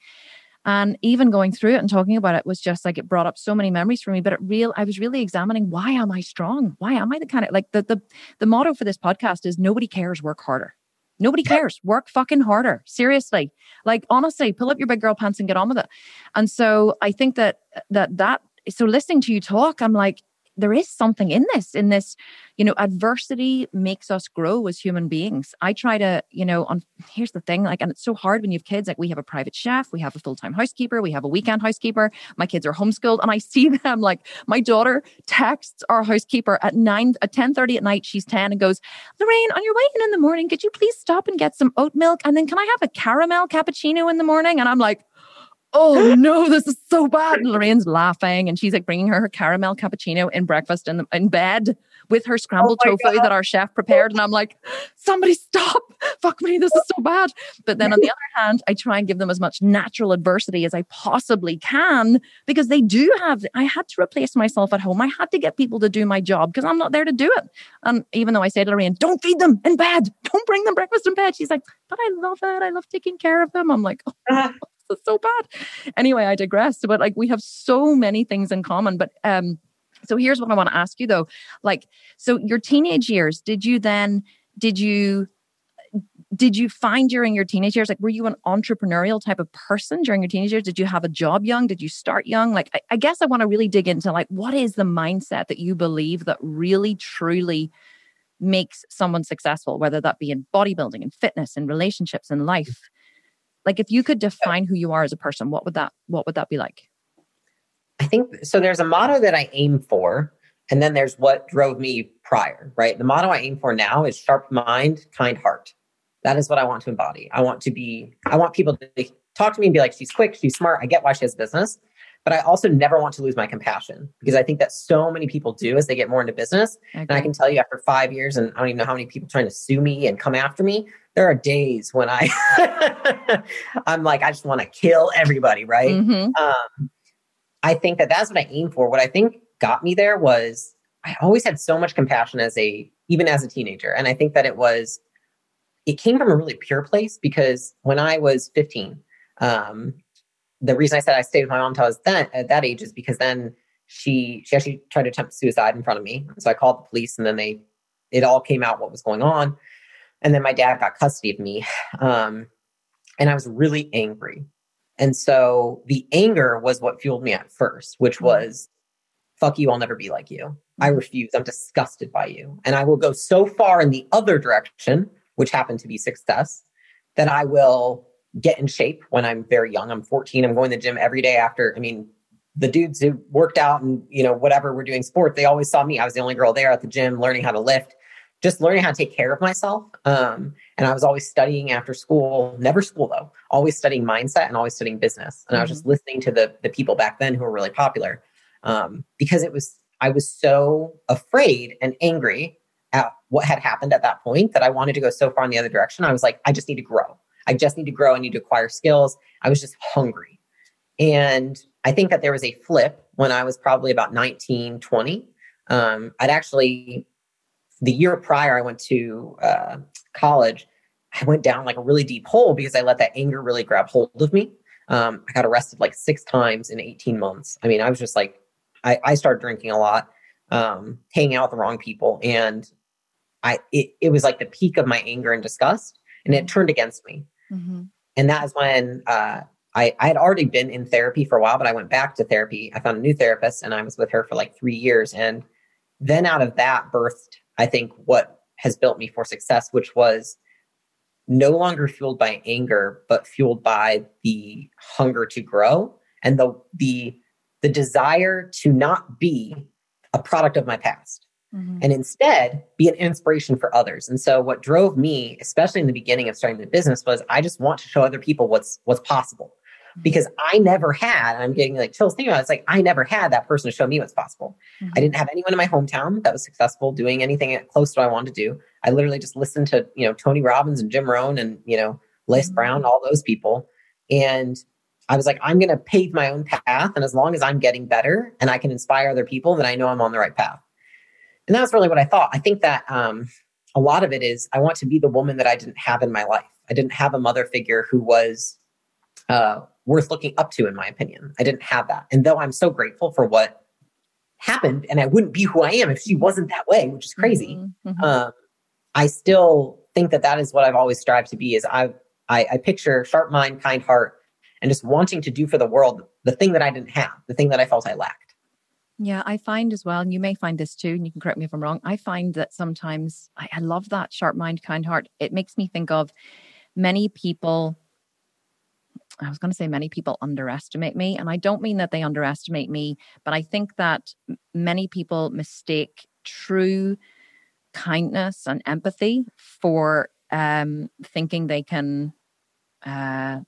And even going through it and talking about it was just like it brought up so many memories for me. But it real, I was really examining why am I strong? Why am I the kind of like the the the motto for this podcast is nobody cares, work harder. Nobody cares. Work fucking harder. Seriously. Like honestly, pull up your big girl pants and get on with it. And so I think that that that so listening to you talk, I'm like, there is something in this in this you know adversity makes us grow as human beings. I try to you know on here's the thing like and it's so hard when you have kids like we have a private chef we have a full-time housekeeper we have a weekend housekeeper my kids are homeschooled and i see *laughs* them like my daughter texts our housekeeper at 9 at 10 30 at night she's 10 and goes lorraine on your way in in the morning could you please stop and get some oat milk and then can i have a caramel cappuccino in the morning? And i'm like oh no, this is so bad. And Lorraine's laughing and she's like bringing her her caramel cappuccino in breakfast in, the, in bed with her scrambled oh tofu God. that our chef prepared. And I'm like, somebody stop. Fuck me. This is so bad. But then on the other hand, I try and give them as much natural adversity as I possibly can because they do have, I had to replace myself at home. I had to get people to do my job because I'm not there to do it. And even though I say to Lorraine, don't feed them in bed, don't bring them breakfast in bed. She's like, but I love it. I love taking care of them. I'm like, oh. Uh-huh. Uh-huh so bad. Anyway, I digress. But like we have so many things in common. But um, so here's what I want to ask you though. Like, so your teenage years, did you then did you did you find during your teenage years like were you an entrepreneurial type of person during your teenage years did you have a job young did you start young like I, I, guess i want to really dig into like what is the mindset that you believe that really truly makes someone successful whether that be in bodybuilding and fitness and relationships and life like if you could define who you are as a person, what would that what would that be like? I think so there's a motto that I aim for and then there's what drove me prior, right? The motto I aim for now is sharp mind, kind heart. That is what I want to embody. I want to be I want people to talk to me and be like she's quick, she's smart, I get why she has business. But I also never want to lose my compassion because I think that so many people do as they get more into business. Okay. And I can tell you after five years, and I don't even know how many people trying to sue me and come after me, there are days when I *laughs* I'm like I just want to kill everybody, right? Mm-hmm. Um, I think that that's what I aim for. What I think got me there was I always had so much compassion as a even as a teenager, and I think that it was it came from a really pure place because when I was 15, um, the reason I said I stayed with my mom until I was that at that age is because then she she actually tried to attempt suicide in front of me. So I called the police, and then they it all came out what was going on. And then my dad got custody of me. Um, and I was really angry. And so the anger was what fueled me at first, which mm-hmm. was, fuck you, I'll never be like you. I mm-hmm. refuse. I'm disgusted by you. And I will go so far in the other direction, which happened to be success, that I will get in shape when I'm very young. I'm 14. I'm going to the gym every day after. I mean, the dudes who worked out and, you know, whatever we're doing sport, they always saw me. I was the only girl there at the gym learning how to lift just learning how to take care of myself. Um, and I was always studying after school, never school though, always studying mindset and always studying business. And mm-hmm. I was just mm-hmm. listening to the the people back then who were really popular um, because it was I was so afraid and angry at what had happened at that point that I wanted to go so far in the other direction. I was like, I just need to grow. I just need to grow. I need to acquire skills. I was just hungry. And I think that there was a flip when I was probably about 19, 20. Um, I'd actually the year prior I went to uh, college, I went down like a really deep hole because I let that anger really grab hold of me. Um, I got arrested like six times in 18 months. I mean, I was just like, I, I started drinking a lot, um, hanging out with the wrong people. And I, it, it was like the peak of my anger and disgust and it turned against me. Mm-hmm. And that is when, uh, I, I had already been in therapy for a while, but I went back to therapy. I found a new therapist and I was with her for like three years. And then out of that birthed I think, what has built me for success, which was no longer fueled by anger, but fueled by the hunger to grow and the the the desire to not be a product of my past. Mm-hmm. And instead be an inspiration for others. And so what drove me, especially in the beginning of starting the business, was I just want to show other people what's what's possible because I never had, and I'm getting like chills thinking about it. It's like I never had that person to show me what's possible. Mm-hmm. I didn't have anyone in my hometown that was successful doing anything close to what I wanted to do. I literally just listened to, you know, Tony Robbins and Jim Rohn and, you know, Les mm-hmm. Brown, all those people. And I was like, I'm going to pave my own path. And as long as I'm getting better and I can inspire other people, then I know I'm on the right path. And that's really what I thought. I think that um, a lot of it is I want to be the woman that I didn't have in my life. I didn't have a mother figure who was uh, worth looking up to, in my opinion. I didn't have that. And though I'm so grateful for what happened, and I wouldn't be who I am if she wasn't that way, which is crazy. Mm-hmm. mm-hmm. Um, I still think that that is what I've always strived to be. Is I, I I picture sharp mind, kind heart, and just wanting to do for the world the thing that I didn't have, the thing that I felt I lacked. Yeah, I find as well, and you may find this too, and you can correct me if I'm wrong. I find that sometimes I, I love that sharp mind, kind heart. It makes me think of many people I was going to say many people underestimate me. And I don't mean that they underestimate me, but I think that many people mistake true kindness and empathy for um, thinking they can. Uh,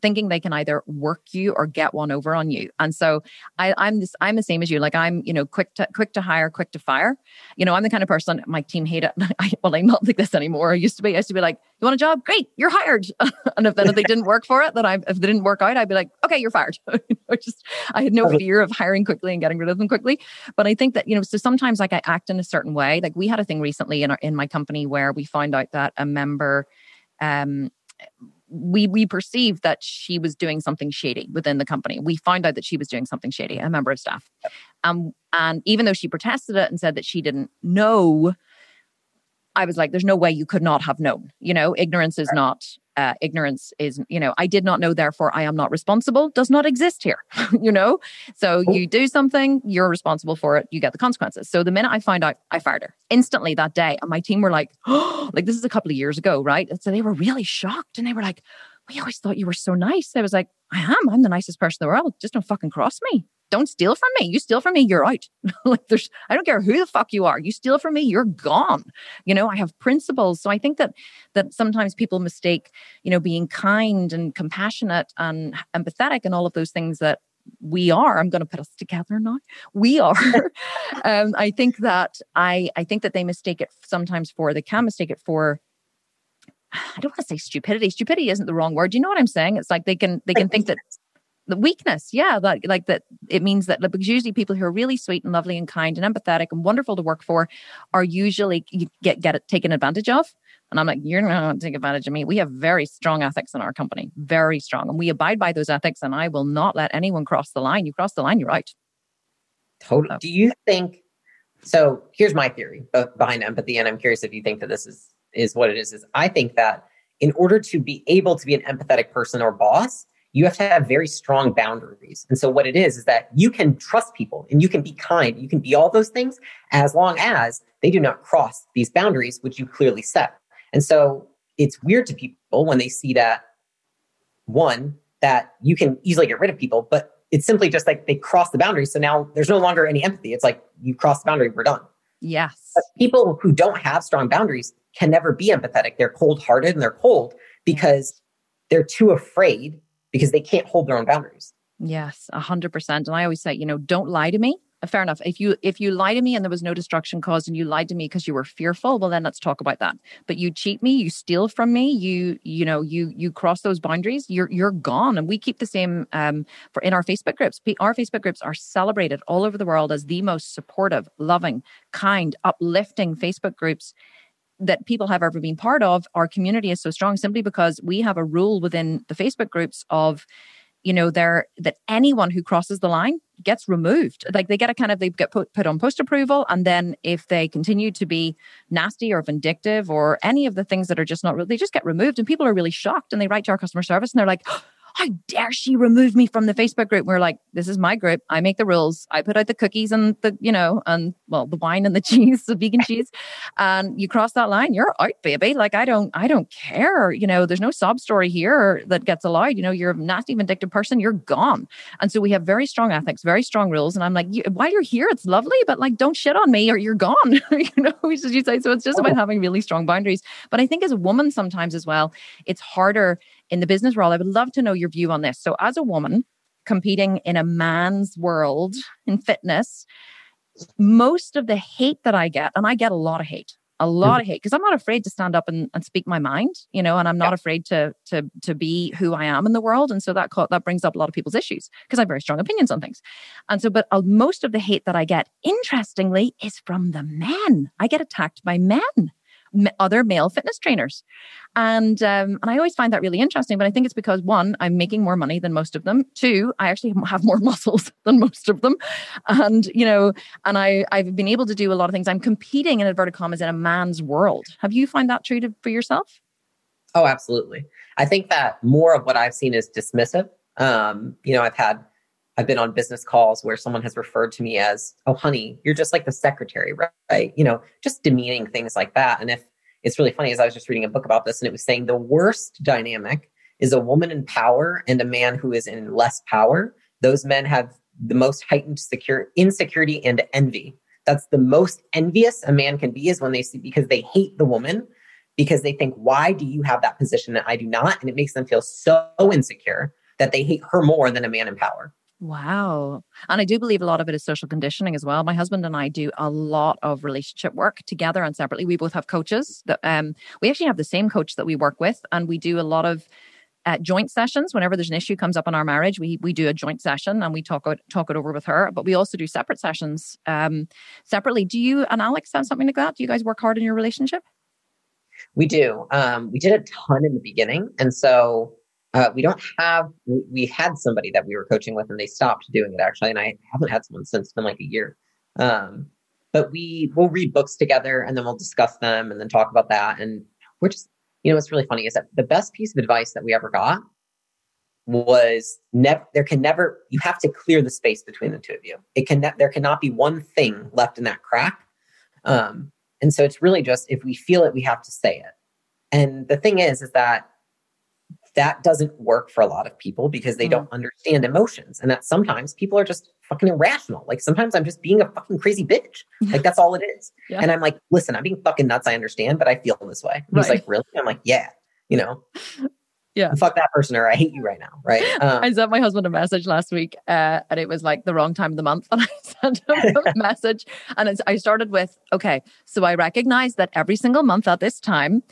thinking they can either work you or get one over on you. And so I, I'm this, I'm the same as you. Like I'm, you know, quick to quick to hire, quick to fire. You know, I'm the kind of person my team hate it. *laughs* I, well, I'm not like this anymore. I used to be. I used to be like, you want a job? Great, you're hired. *laughs* and if then if they didn't work for it, then I if they didn't work out, I'd be like, okay, you're fired. *laughs* you know, just I had no fear of hiring quickly and getting rid of them quickly. But I think that you know, so sometimes like I act in a certain way. Like we had a thing recently in our in my company where we found out that a member um we we perceived that she was doing something shady within the company. We found out that she was doing something shady, a member of staff. Um, and even though she protested it and said that she didn't know, I was like, there's no way you could not have known. You know, ignorance is not uh, ignorance is, you know, I did not know, therefore I am not responsible, does not exist here, *laughs* you know? So you do something, you're responsible for it, you get the consequences. So the minute I found out, I fired her instantly that day. And my team were like, oh, *gasps* like this is a couple of years ago, right? And so they were really shocked and they were like, we always thought you were so nice. I was like, I am. I'm the nicest person in the world. Just don't fucking cross me don't steal from me. You steal from me, you're out. *laughs* like there's, I don't care who the fuck you are. You steal from me, you're gone. You know, I have principles. So I think that, that sometimes people mistake, you know, being kind and compassionate and empathetic and all of those things that we are i'm going to put us together now we are *laughs* um, i think that i i think that they mistake it sometimes for they can mistake it for i don't want to say stupidity stupidity isn't the wrong word you know what i'm saying it's like they can they can think that the weakness. Yeah like like that it means that because usually people who are really sweet and lovely and kind and empathetic and wonderful to work for are usually get get it taken advantage of. And i'm like you're not going to take advantage of me. We have very strong ethics in our company very strong. And we abide by those ethics and i will not let anyone cross the line. You cross the line you're out totally. So. do you think so here's my theory behind empathy and i'm curious if you think that this is is what it is is i think that in order to be able to be an empathetic person or boss you have to have very strong boundaries. And so what it is, is that you can trust people and you can be kind. You can be all those things as long as they do not cross these boundaries, which you clearly set. And so it's weird to people when they see that one, that you can easily get rid of people, but it's simply just like they cross the boundary. So now there's no longer any empathy. It's like you cross the boundary, we're done. Yes. But people who don't have strong boundaries can never be empathetic. They're cold hearted and they're cold because they're too afraid because they can't hold their own boundaries. Yes, a hundred percent. And I always say, you know, don't lie to me. Uh, fair enough. If you if you lie to me and there was no destruction caused and you lied to me because you were fearful, well then let's talk about that. But you cheat me, you steal from me, you you know you you cross those boundaries, you're you're gone. And we keep the same um for in our Facebook groups. Our Facebook groups are celebrated all over the world as the most supportive, loving, kind, uplifting Facebook groups that people have ever been part of, our community is so strong simply because we have a rule within the Facebook groups of, you know, there that anyone who crosses the line gets removed. Like they get a kind of they get put, put on post approval, and then if they continue to be nasty or vindictive or any of the things that are just not, real, they just get removed. And people are really shocked, and they write to our customer service, and they're like. Oh, how dare she remove me from the Facebook group? We're like, this is my group. I make the rules. I put out the cookies and the, you know, and well, the wine and the *laughs* cheese, the vegan *laughs* cheese. And you cross that line, you're out, baby. Like, I don't, I don't care. You know, there's no sob story here that gets allowed. You know, you're a nasty, vindictive person, you're gone. And so we have very strong ethics, very strong rules. And I'm like, while you're here, it's lovely, but like, don't shit on me or you're gone. *laughs* you know, as you say. So it's just about oh. having really strong boundaries. But I think as a woman, sometimes as well, it's harder in the business world. I would love to know your view on this. So, as a woman competing in a man's world in fitness, most of the hate that I get, and I get a lot of hate, a lot of hate because I'm not afraid to stand up and, and speak my mind, you know, and I'm not yeah. afraid to to to be who I am in the world, and so that that brings up a lot of people's issues because I have very strong opinions on things, and so but uh, most of the hate that I get, interestingly, is from the men. I get attacked by men other male fitness trainers. And um, and I always find that really interesting. But I think it's because one, I'm making more money than most of them. Two, I actually have more *laughs* muscles than most of them. And you know, and I I've been able to do a lot of things. I'm competing in inverted commas in a man's world. Have you find that true to, for yourself? Oh, absolutely. I think that more of what I've seen is dismissive. Um, you know, I've had I've been on business calls where someone has referred to me as, oh, honey, you're just like the secretary, right? You know, just demeaning things like that. And if it's really funny, as I was just reading a book about this, and it was saying the worst dynamic is a woman in power and a man who is in less power. Those men have the most heightened secure insecurity and envy. That's the most envious a man can be is when they see because they hate the woman because they think, why do you have that position that I do not? And it makes them feel so insecure that they hate her more than a man in power. Wow. And I do believe a lot of it is social conditioning as well. My husband and I do a lot of relationship work together and separately. We both have coaches that um we actually have the same coach that we work with and we do a lot of uh, joint sessions whenever there's an issue comes up in our marriage we we do a joint session and we talk it talk it over with her but we also do separate sessions um separately do you and alex have something like that do you guys work hard in your relationship we do um we did a ton in the beginning and so uh, we don't have we, had somebody that we were coaching with and they stopped doing it actually and i haven't had someone since it's been like a year. Um but we will read books together and then we'll discuss them and then talk about that. And we're just you know what's really funny is that the best piece of advice that we ever got was never there can never you have to clear the space between the two of you. It can there cannot be one thing left in that crack. Um and so it's really just if we feel it we have to say it. And the thing is is that that doesn't work for a lot of people because they mm. don't understand emotions. And that sometimes people are just fucking irrational. Like sometimes i'm just being a fucking crazy bitch. *laughs* Like that's all it is. Yeah. and i'm like listen i'm being fucking nuts. I understand but i feel this way. Right. he's like really? I'm like yeah you know? *laughs* Yeah. Fuck that person or i hate you right now right? *laughs* Um, i sent my husband a message last week uh, and it was like the wrong time of the month and i sent him a message. And i started with okay so i recognize that every single month at this time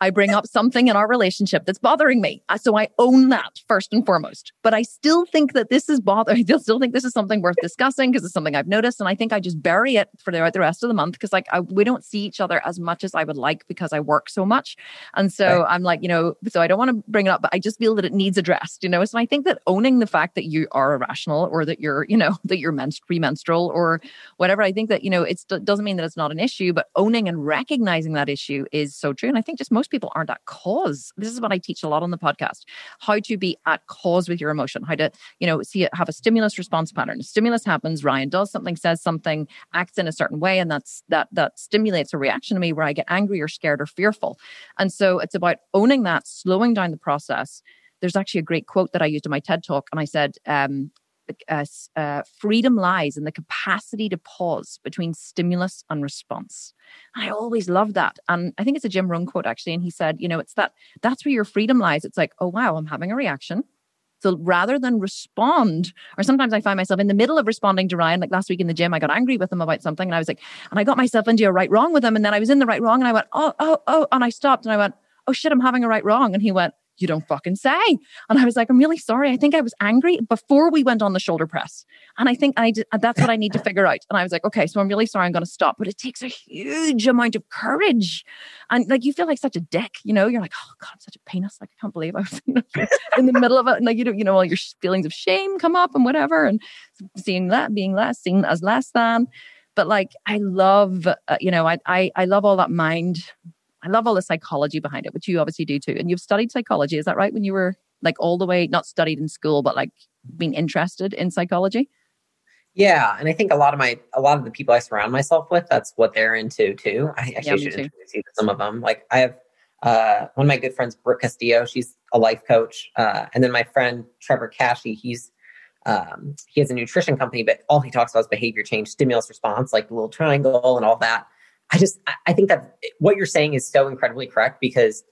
I bring up something in our relationship that's bothering me. So I own that first and foremost. But I still think that this is bothering. *laughs* I still think this is something worth discussing because it's something I've noticed. And I think I just bury it for the, the rest of the month because like I, we don't see each other as much as I would like because I work so much. And so right. I'm like, you know, so I don't want to bring it up, but I just feel that it needs addressed, you know? So I think that owning the fact that you are irrational or that you're, you know, *laughs* that you're menst- premenstrual or whatever, I think that, you know, it doesn't mean that it's not an issue, but owning and recognizing that issue is so true. And I think just most most people aren't at cause. This is what I teach a lot on the podcast how to be at cause with your emotion, how to, you know, see it, have a stimulus response pattern. stimulus happens, Ryan does something, says something, acts in a certain way, and that's that that stimulates a reaction to me where I get angry or scared or fearful. And so it's about owning that, slowing down the process. There's actually a great quote that I used in my TED talk, and I said, um, uh, uh, freedom lies in the capacity to pause between stimulus and response. And I always love that. And I think it's a Jim Rohn quote actually. And he said, you know, it's that that's where your freedom lies. It's like, oh, wow, I'm having a reaction. So rather than respond, or sometimes I find myself in the middle of responding to Ryan, like last week in the gym, I got angry with him about something and I was like, and I got myself into a right wrong with him. And then I was in the right wrong and I went, oh, oh, oh. And I stopped and I went, oh shit, I'm having a right wrong. And he went, you don't fucking say. And I was like, I'm really sorry. I think I was angry before we went on the shoulder press. And I think I did, that's what I need to figure out. And I was like, okay, so I'm really sorry. I'm going to stop. But it takes a huge amount of courage. And like, you feel like such a dick, you know, you're like, oh God, I'm such a penis. Like, I can't believe I was *laughs* in the middle of it. And like, you know, you know, all your feelings of shame come up and whatever. And seeing that being less, seen as less than. But like, I love, uh, you know, I, I, I love all that mind I love all the psychology behind it, which you obviously do too. And you've studied psychology, is that right? When you were like all the way, not studied in school, but like being interested in psychology? Yeah, and I think a lot of my a lot of the people I surround myself with, that's what they're into too. I actually yeah, should too. introduce you to some of them. Like I have uh, one of my good friends, Brooke Castillo. She's a life coach, uh, and then my friend Trevor Kashey. He's um, he has a nutrition company, but all he talks about is behavior change, stimulus response, like the little triangle and all that. I just, I think that what you're saying is so incredibly correct because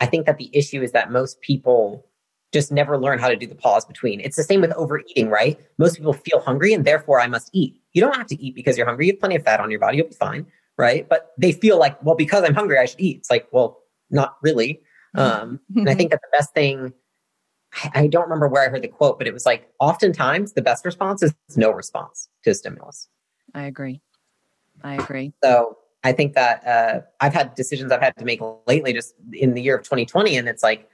I think that the issue is that most people just never learn how to do the pause between. It's the same with overeating, right? Most people feel hungry and therefore I must eat. You don't have to eat because you're hungry. You have plenty of fat on your body. You'll be fine, right? But they feel like, well, because I'm hungry, I should eat. It's like, well, not really. Mm-hmm. Um, *laughs* and I think that the best thing, I don't remember where I heard the quote, but it was like, oftentimes the best response is no response to stimulus. I agree. I agree. So I think that uh, I've had decisions I've had to make lately just in the year of 2020, and it's like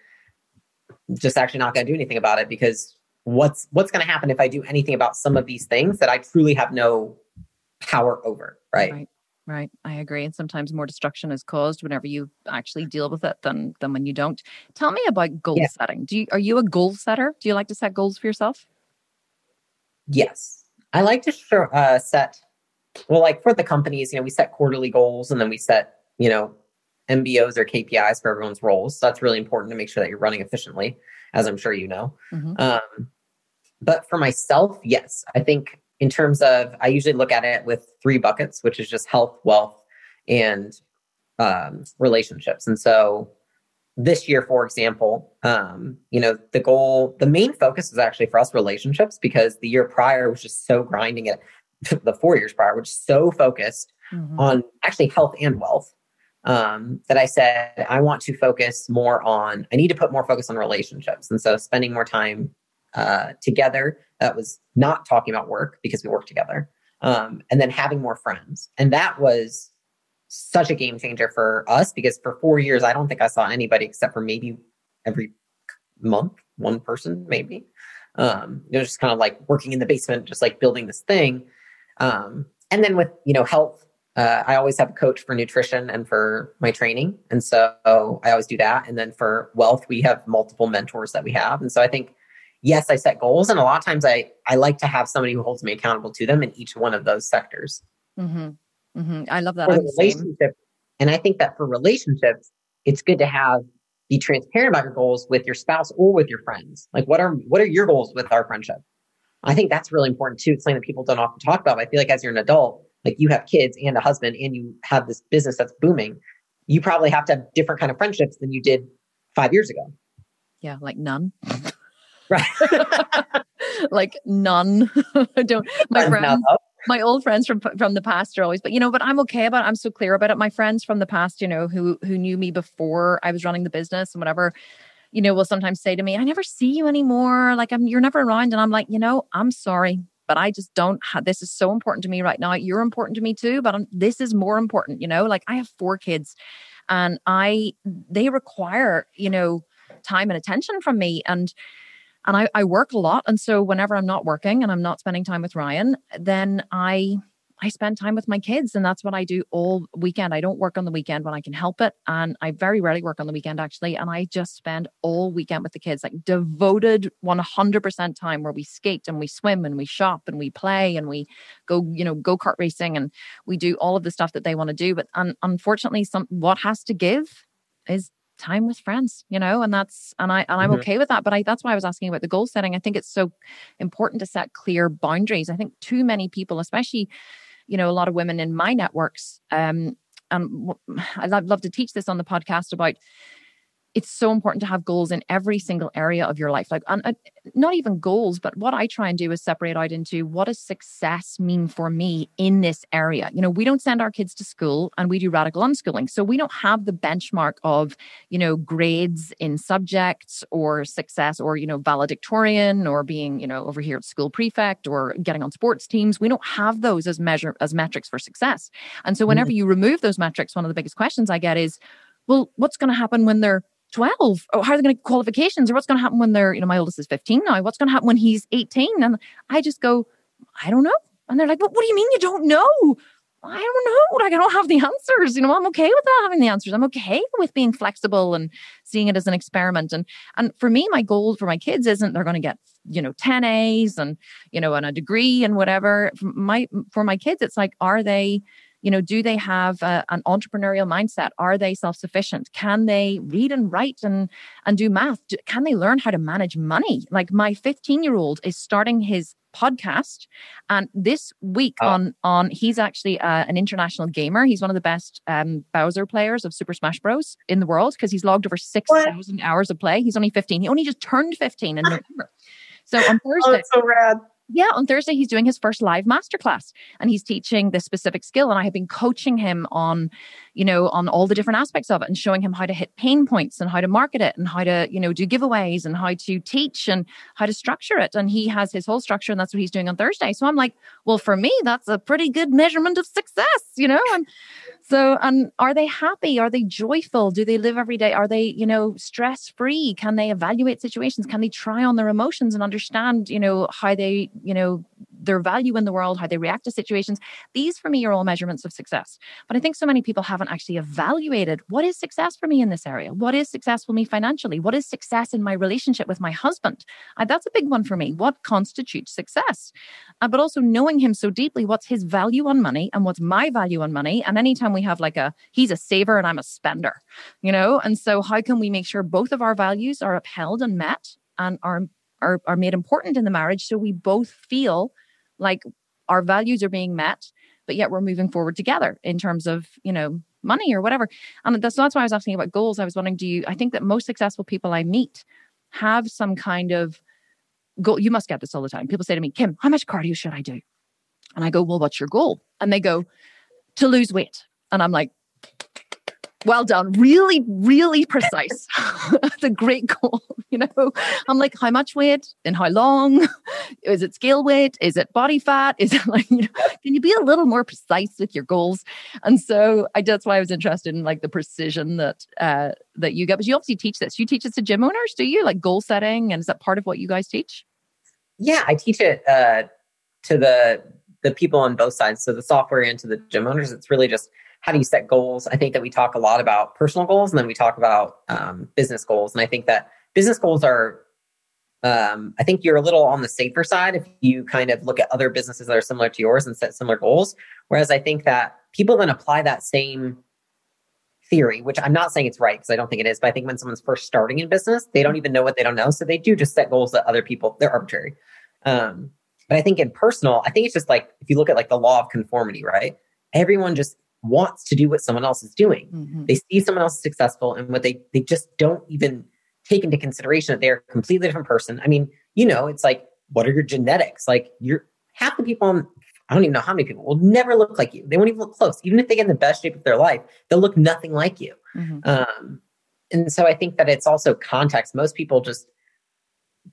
just actually not going to do anything about it because what's what's going to happen if I do anything about some of these things that I truly have no power over, right? Right. Right. I agree. And sometimes more destruction is caused whenever you actually deal with it than than when you don't. Tell me about goal yeah. setting. Do you are you a goal setter? Do you like to set goals for yourself? Yes. I like to uh, set well, like for the companies, you know, we set quarterly goals and then we set, you know, MBOs or KPIs for everyone's roles. So that's really important to make sure that you're running efficiently, as I'm sure you know. Mm-hmm. Um, but for myself, yes, I think in terms of, I usually look at it with three buckets, which is just health, wealth, and um, relationships. And so this year, for example, um, you know, the goal, the main focus was actually for us relationships because the year prior was just so grinding it. The four years prior, which is so focused mm-hmm. on actually health and wealth um, that I said I want to focus more on. I need to put more focus on relationships, and so spending more time uh, together. That was not talking about work because we work together, um, and then having more friends, and that was such a game changer for us because for four years I don't think I saw anybody except for maybe every month one person maybe. Um, you know, just kind of like working in the basement, just like building this thing. Um, and then with you know health uh, I always have a coach for nutrition and for my training. And so I always do that. And then for wealth, we have multiple mentors that we have. And so I think, yes, I set goals. And a lot of times I, I like to have somebody who holds me accountable to them in each one of those sectors. Mm-hmm. Mm-hmm. I love that. Relationship, and I think that for relationships, it's good to have be transparent about your goals with your spouse or with your friends. Like what are what are your goals with our friendship? I think that's really important too. It's something that people don't often talk about. I feel like as you're an adult, like you have kids and a husband and you have this business that's booming, you probably have to have different kind of friendships than you did five years ago. Yeah, like none. right. *laughs* like none. *laughs* I don't my friends my old friends from from the past are always but you know but i'm okay about it i'm so clear about it my friends from the past you know who who knew me before i was running the business and whatever you know will sometimes say to me i never see you anymore like i'm you're never around and i'm like you know i'm sorry but I just don't have this is so important to me right now. You're important to me too, but I'm, this is more important, you know? Like I have four kids and I they require, you know, time and attention from me and and I, I work a lot and so whenever i'm not working and i'm not spending time with ryan then i I spend time with my kids and that's what I do all weekend. I don't work on the weekend when I can help it. And I very rarely work on the weekend actually. And I just spend all weekend with the kids, like devoted 100% time where we skate and we swim and we shop and we play and we go, you know, go kart racing and we do all of the stuff that they want to do. But un- unfortunately, some what has to give is time with friends you know and that's and i and i'm mm-hmm. okay with that but i that's why i was asking about the goal setting i think it's so important to set clear boundaries i think too many people especially you know, a lot of women in my networks. Um, and I'd *sighs* love to teach this on the podcast about it's so important to have goals in every single area of your life like and, uh, not even goals but what i try and do is separate out into what does success mean for me in this area? You know we don't send our kids to school and we do radical unschooling so we don't have the benchmark of you know grades in subjects or success or you know valedictorian or being you know over here at school prefect or getting on sports teams. We don't have those as measure as metrics for success. And so whenever mm. you remove those metrics one of the biggest questions i get is well what's going to happen when they're 12 or how are they going to qualifications or what's going to happen when they're you know my oldest is 15 now what's going to happen when he's 18 and i just go i don't know and they're like well, what do you mean you don't know I don't know. Like I don't have the answers. You know, I'm okay with not having the answers. I'm okay with being flexible and seeing it as an experiment. And and for me, my goal for my kids isn't they're going to get you know 10 A's and you know and a degree and whatever. For my for my kids, it's like are they you know do they have a, an entrepreneurial mindset? Are they self-sufficient? Can they read and write and and do math? Can they learn how to manage money? Like my 15 year old is starting his podcast and this week oh. on on he's actually uh, an international gamer. He's one of the best um bowser players of super smash bros. in the world because he's logged over 6000 hours of play. He's only 15 he only just turned 15 in *laughs* november. So on thursday oh, so rad yeah, on Thursday he's doing his first live masterclass and he's teaching this specific skill. And I have been coaching him on, you know, on all the different aspects of it and showing him how to hit pain points and how to market it and how to, you know, do giveaways and how to teach and how to structure it. And he has his whole structure and that's what he's doing on Thursday. So I'm like, well, for me, that's a pretty good measurement of success, you know? And so, and are they happy? Are they joyful? Do they live every day? Are they, you know, stress free? Can they evaluate situations? Can they try on their emotions and understand, you know, how they, you know, their value in the world, how they react to situations. These for me are all measurements of success. But I think so many people haven't actually evaluated what is success for me in this area? What is success for me financially? What is success in my relationship with my husband? That's a big one for me. What constitutes success? Uh, but also knowing him so deeply, what's his value on money and what's my value on money? And anytime we have like a, he's a saver and I'm a spender, you know? And so how can we make sure both of our values are upheld and met and are are, are made important in the marriage so we both feel like our values are being met but yet we're moving forward together in terms of you know money or whatever. And that's, that's why I was asking about goals. I was wondering, do you, I think that most successful people I meet have some kind of goal. You must get this all the time. People say to me, Kim, how much cardio should I do? And I go, well, what's your goal? And they go, to lose weight. And I'm like, well done. Really, really precise. *laughs* That's a great goal. *laughs* You know, I'm like, how much weight and how long? *laughs* Is it scale weight? Is it body fat? Is it like, you know, can you be a little more precise with your goals? And so I that's why I was interested in like the precision that uh that you get. But you obviously teach this. You teach this to gym owners, do you? Like goal setting, and is that part of what you guys teach? Yeah, I teach it uh to the the people on both sides. So the software and to the gym owners. It's really just how do you set goals? I think that we talk a lot about personal goals and then we talk about um, business goals. And I think that business goals are, um, I think you're a little on the safer side if you kind of look at other businesses that are similar to yours and set similar goals. Whereas I think that people then apply that same theory, which I'm not saying it's right because I don't think it is, but I think when someone's first starting in business, they don't even know what they don't know. So they do just set goals that other people, they're arbitrary. Um, but I think in personal, I think it's just like if you look at like the law of conformity, right? Everyone just wants to do what someone else is doing. Mm-hmm. They see someone else successful and what they they just don't even take into consideration that they're a completely different person. I mean, you know, it's like what are your genetics? Like you're half the people on I don't even know how many people will never look like you. They won't even look close. Even if they get in the best shape of their life, they'll look nothing like you. Mm-hmm. Um, and so I think that it's also context. Most people just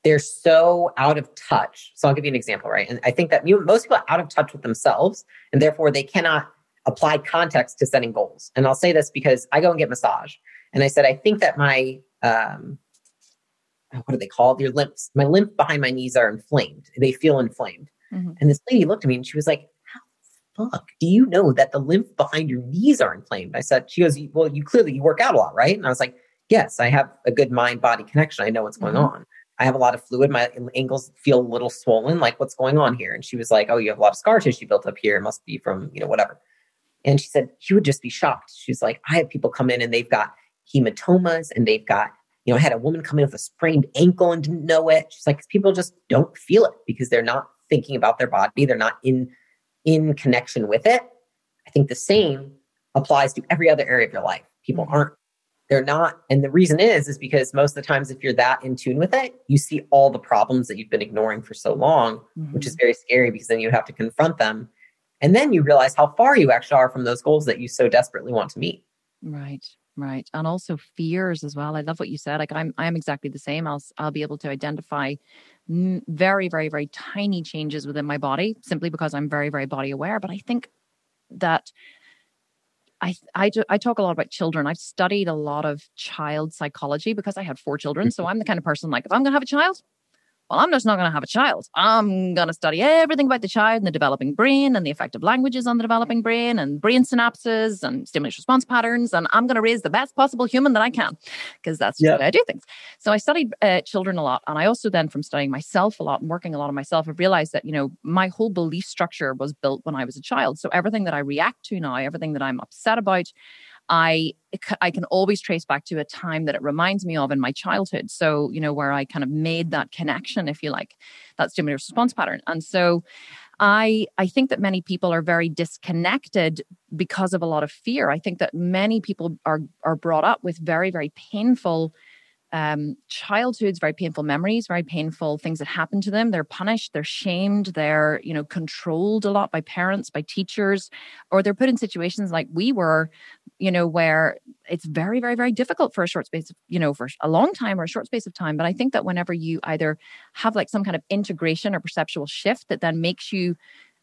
they're so out of touch. So I'll give you an example, right? And I think that you, most people are out of touch with themselves, and therefore they cannot apply context to setting goals. And I'll say this because I go and get massage. And I said, I think that my, um, what are they called? Your lymphs, my lymph behind my knees are inflamed. They feel inflamed. Mm-hmm. And this lady looked at me and she was like, how the fuck do you know that the lymph behind your knees are inflamed? I said, she goes, well, you clearly, you work out a lot, right? And I was like, yes, I have a good mind body connection. I know what's going mm-hmm. on. I have a lot of fluid. My ankles feel a little swollen. Like, what's going on here? And she was like, Oh, you have a lot of scar tissue built up here. It must be from, you know, whatever. And she said, she would just be shocked. She's like, I have people come in and they've got hematomas and they've got, you know, I had a woman come in with a sprained ankle and didn't know it. She's like, people just don't feel it because they're not thinking about their body. They're not in, in connection with it. I think the same applies to every other area of your life. People mm-hmm. aren't, they're not. And the reason is, is because most of the times, if you're that in tune with it, you see all the problems that you've been ignoring for so long, mm-hmm. which is very scary because then you have to confront them and then you realize how far you actually are from those goals that you so desperately want to meet. Right. Right. And also fears as well. I love what you said. Like I'm I'm exactly the same. I'll I'll be able to identify very very very tiny changes within my body simply because I'm very very body aware, but I think that I, I, do, I talk a lot about children. I've studied a lot of child psychology because I had four children. So I'm the kind of person like, if I'm going to have a child, well, I'm just not going to have a child. I'm going to study everything about the child and the developing brain and the effect of languages on the developing brain and brain synapses and stimulus response patterns. And I'm going to raise the best possible human that I can because that's yep. the way I do things. So I studied uh, children a lot. And I also then, from studying myself a lot and working a lot on myself, have realized that, you know, my whole belief structure was built when I was a child. So everything that I react to now, everything that I'm upset about, I I can always trace back to a time that it reminds me of in my childhood. So, you know, where I kind of made that connection, if you like, that stimulus response pattern. And so I I think that many people are very disconnected because of a lot of fear. I think that many people are are brought up with very, very painful um, childhoods, very painful memories, very painful things that happen to them. They're punished, they're shamed, they're you know controlled a lot by parents, by teachers, or they're put in situations like we were, you know, where it's very, very, very difficult for a short space of you know for a long time or a short space of time. But I think that whenever you either have like some kind of integration or perceptual shift that then makes you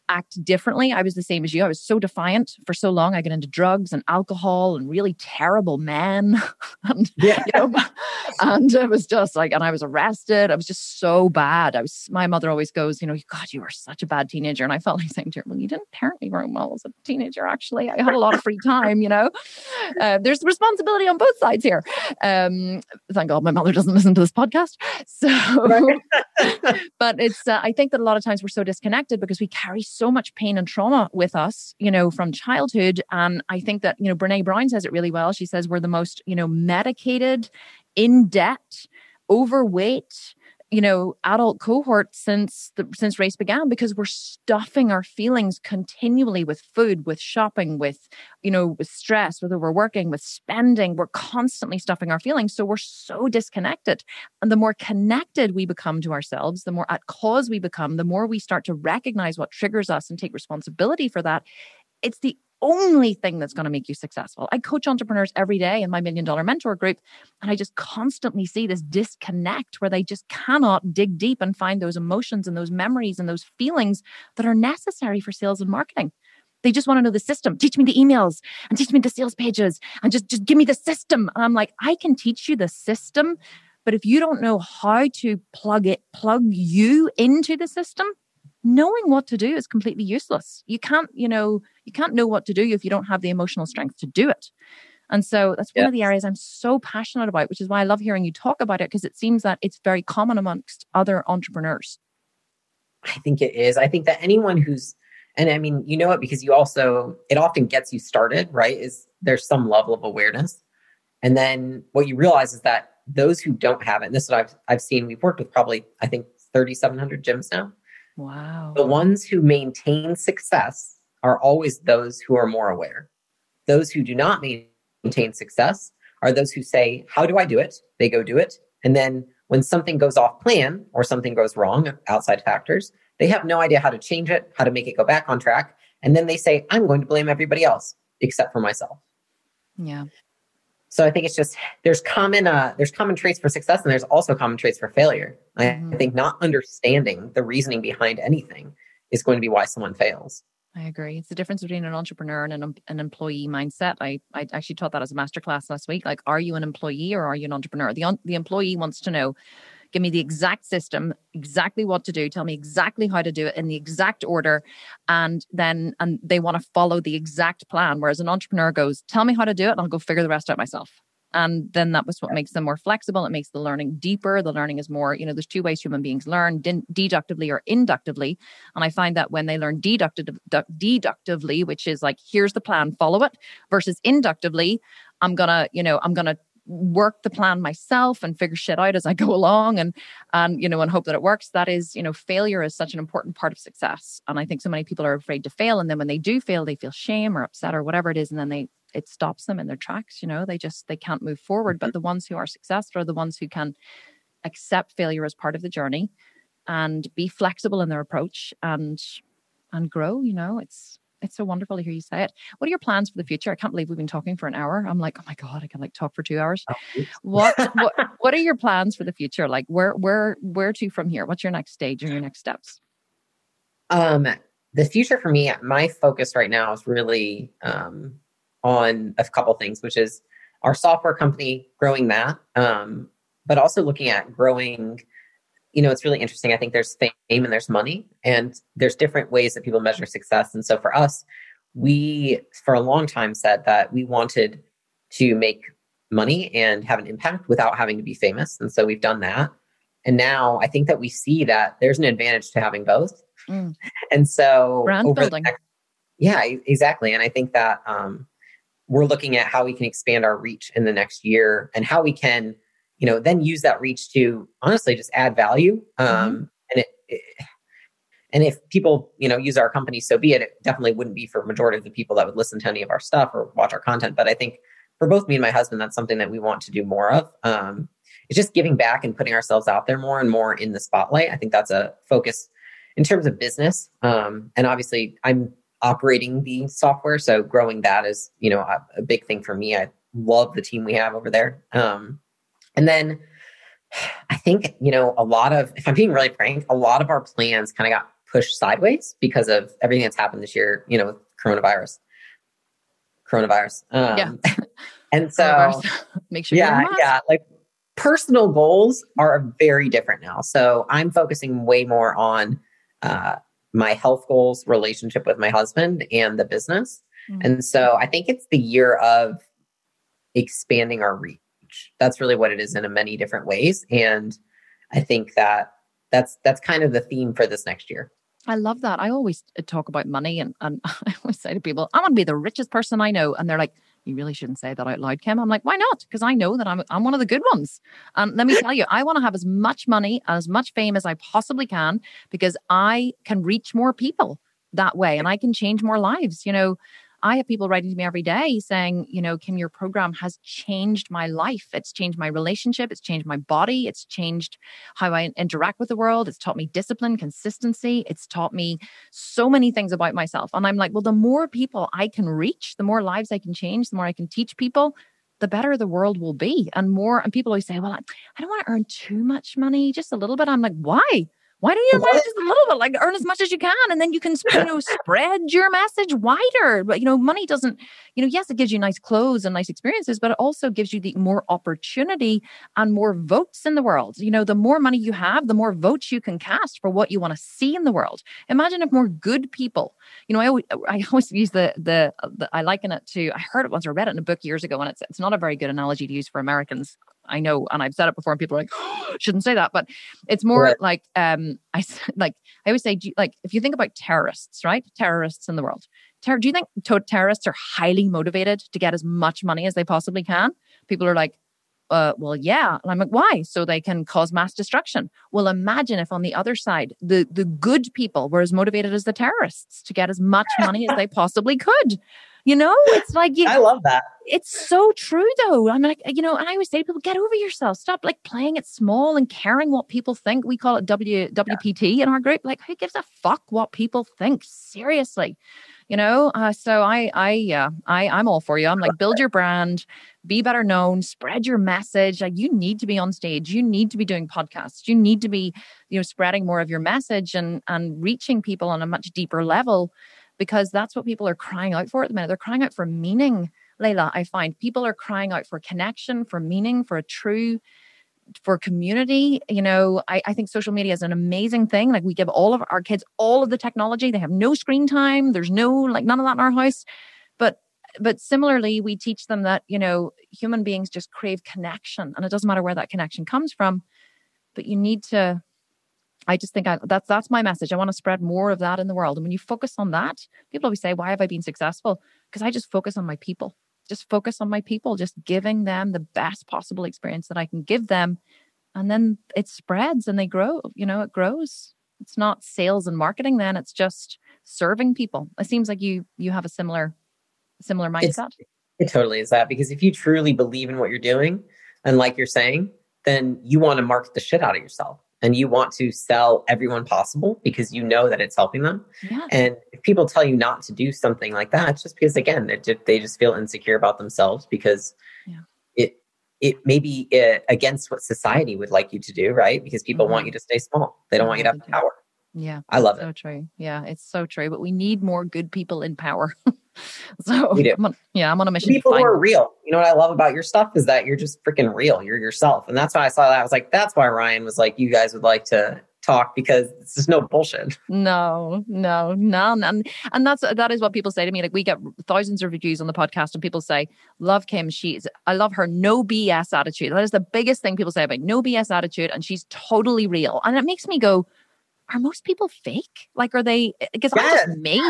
act differently. I was the same as you. I was so defiant for so long. I got into drugs and alcohol and really terrible men. *laughs* and, yeah. you know, *laughs* and it was just like, and I was arrested. I was just so bad. I was, my mother always goes, you know, God, you were such a bad teenager. And I felt *laughs* like saying to her, well, you didn't parent me very well as a teenager, actually. I had a lot of free time, you know. Uh, there's responsibility on both sides here. Um, thank God my mother doesn't listen to this podcast. So, but it's, uh, I think that a lot of times we're so disconnected because we carry so much pain and trauma with us, you know, from childhood. And I think that, you know, Brene Brown says it really well. She says we're the most, you know, medicated, in debt, overweight, you know adult cohort since the since race began because we're stuffing our feelings continually with food with shopping with you know with stress with overworking with spending we're constantly stuffing our feelings. So we're so disconnected. And the more connected we become to ourselves the more at cause we become the more we start to recognize what triggers us and take responsibility for that it's the only thing that's going to make you successful. I coach entrepreneurs every day in my million dollar mentor group, and I just constantly see this disconnect where they just cannot dig deep and find those emotions and those memories and those feelings that are necessary for sales and marketing. They just want to know the system. Teach me the emails and teach me the sales pages and just, just give me the system. And I'm like, I can teach you the system, but if you don't know how to plug it, plug you into the system, knowing what to do is completely useless. You can't, you know, you can't know what to do if you don't have the emotional strength to do it. And so that's one of the areas I'm so passionate about, which is why I love hearing you talk about it because it seems that it's very common amongst other entrepreneurs. I think it is. I think that anyone who's, and I mean, you know it because you also, it often gets you started, right? Is there's some level of awareness. And then what you realize is that those who don't have it, and this is what I've, I've seen, we've worked with probably, I think, 3,700 gyms now. Wow. The ones who maintain success are always those who are more aware. Those who do not maintain success are those who say, How do I do it? They go do it. And then when something goes off plan or something goes wrong, outside factors, they have no idea how to change it, how to make it go back on track. And then they say, I'm going to blame everybody else except for myself. Yeah. So I think it's just there's common uh, there's common traits for success and there's also common traits for failure. Mm-hmm. I think not understanding the reasoning behind anything is going to be why someone fails. I agree. It's the difference between an entrepreneur and an, an employee mindset. I, I actually taught that as a masterclass last week. Like, are you an employee or are you an entrepreneur? The, the employee wants to know give me the exact system, exactly what to do, tell me exactly how to do it in the exact order. And then, and they want to follow the exact plan. Whereas an entrepreneur goes, tell me how to do it and I'll go figure the rest out myself. And then that was what makes them more flexible. It makes the learning deeper. The learning is more, you know, there's two ways human beings learn deductively or inductively. And I find that when they learn deductive, deductively, which is like, here's the plan, follow it, versus inductively, I'm going to, you know, I'm going to work the plan myself and figure shit out as I *laughs* go along and and you know and hope that it works that is you know failure is such an important part of success. And I think so many people are afraid to fail and then when they do fail they feel shame or upset or whatever it is and then they it stops them in their tracks you know? They just they can't move forward. But mm-hmm. the ones who are successful are the ones who can accept failure as part of the journey and be flexible in their approach and and grow you know? It's it's so wonderful to hear you say it. What are your plans for the future? I can't believe we've been talking for an hour. I'm like, oh my god, I can like talk for two hours. Oh, what, what *laughs* what are your plans for the future? Like, where where where to from here? What's your next stage and your next steps? Um, the future for me, my focus right now is really um on a couple things, which is our software company, growing that, um, but also looking at growing you know, it's really interesting. I think there's fame and there's money, and there's different ways that people measure success. And so for us, we, for a long time, said that we wanted to make money and have an impact without having to be famous. And so we've done that. And now I think that we see that there's an advantage to having both. Mm. *laughs* And so, brand building. Next, yeah, exactly. And I think that um, we're looking at how we can expand our reach in the next year and how we can you know, then use that reach to honestly just add value. Um, mm-hmm. And it, it, and if people, you know, use our company, so be it. It definitely wouldn't be for majority of the people that would listen to any of our stuff or watch our content. But I think for both me and my husband, that's something that we want to do more of. Um, it's just giving back and putting ourselves out there more and more in the spotlight. I think that's a focus in terms of business. Um, and obviously, I'm operating the software, so growing that is, you know, a, a big thing for me. I love the team we have over there. Um, and then *sighs* I think, you know, a lot of, if I'm being really frank, a lot of our plans kind of got pushed sideways because of everything that's happened this year, you know, with coronavirus. Coronavirus. Um, yeah. *laughs* and so, *laughs* make sure, yeah, yeah, like personal goals are very different now. So I'm focusing way more on uh, my health goals, relationship with my husband, and the business. Mm-hmm. And so I think it's the year of expanding our reach that's really what it is in a many different ways. And I think that that's that's kind of the theme for this next year. I love that. I always uh, talk about money and, and *laughs* I always say to people, I want to be the richest person I know. And they're like, you really shouldn't say that out loud, Kim. I'm like, why not? Because I know that I'm I'm one of the good ones. And let me tell you, I want to have as much money, as much fame as I possibly can, because I can reach more people that way and I can change more lives. You know, I have people writing to me every day saying, you know, Kim, your program has changed my life. It's changed my relationship. It's changed my body. It's changed how I interact with the world. It's taught me discipline, consistency. It's taught me so many things about myself. And I'm like, well, the more people I can reach, the more lives I can change, the more I can teach people, the better the world will be. And more, and people always say, well, I, don't want to earn too much money, just a little bit. I'm like, why? Why don't you earn just a little bit, like earn as much as you can, and then you can you know *laughs* spread your message wider. But you know, money doesn't, you know, yes, it gives you nice clothes and nice experiences, but it also gives you the more opportunity and more votes in the world. You know, the more money you have, the more votes you can cast for what you want to see in the world. Imagine if more good people, you know, I always, I always use the, the the I liken it to. I heard it once, or read it in a book years ago, and it's it's not a very good analogy to use for Americans I know, and I've said it before, and people are like, oh, *gasps* shouldn't say that, but it's more right. like um, I *laughs* like I always say, like if you think about terrorists, right? Terrorists in the world. Ter- do you think to- terrorists are highly motivated to get as much money as they possibly can? People are like, uh, well, yeah. And I'm like, why? So they can cause mass destruction. Well, imagine if on the other side, the, the good people were as motivated as the terrorists to get as much money as they *laughs* possibly could. You know, it's like you, I love that. It's so true though. I'm like, you know, and I always say to people, get over yourself. Stop like playing it small and caring what people think. We call it W WPT yeah. in our group. Like, who gives a fuck what people think? Seriously. You know, uh, so I, I, yeah, I, I'm all for you. I'm like, build your brand, be better known, spread your message. Like, you need to be on stage. You need to be doing podcasts. You need to be, you know, spreading more of your message and and reaching people on a much deeper level because that's what people are crying out for at the minute. They're crying out for meaning, Leila. I find. People are crying out for connection, for meaning, for a true for community you know. I, I think social media is an amazing thing. Like we give all of our kids all of the technology. They have no screen time. There's no like none of that in our house. But but similarly we teach them that you know human beings just crave connection and it doesn't matter where that connection comes from but you need to I just think I, that's that's my message. I want to spread more of that in the world. And when you focus on that, people always say, "Why have I been successful?" Because I just focus on my people. Just focus on my people. Just giving them the best possible experience that I can give them, and then it spreads and they grow. You know, it grows. It's not sales and marketing. Then it's just serving people. It seems like you you have a similar similar mindset. It's, it totally is that because if you truly believe in what you're doing, and like you're saying, then you want to market the shit out of yourself and you want to sell everyone possible because you know that it's helping them. Yeah. And if people tell you not to do something like that, it's just because again, just, they just feel insecure about themselves because yeah. it it may be uh, against what society would like you to do, right? Because people mm-hmm. want you to stay small. They don't want you to have power. Yeah. I love so it. So true. Yeah, it's so true. But we need more good people in power. *laughs* *laughs* so. I'm on, yeah, I'm on a mission. People who are real. You know what I love about your stuff is that you're just freaking real. You're yourself. And that's why I saw that. I was like, that's why Ryan was like, you guys would like to talk because it's just no bullshit. *laughs* No, no, none. And and that's that is what people say to me. Like we get thousands of reviews on the podcast and people say, Love Kim, she's I love her no BS attitude. That is the biggest thing people say about no BS attitude, and she's totally real. And it makes me go, are most people fake? Like, are they, eh, eh, because yes. I'm just me.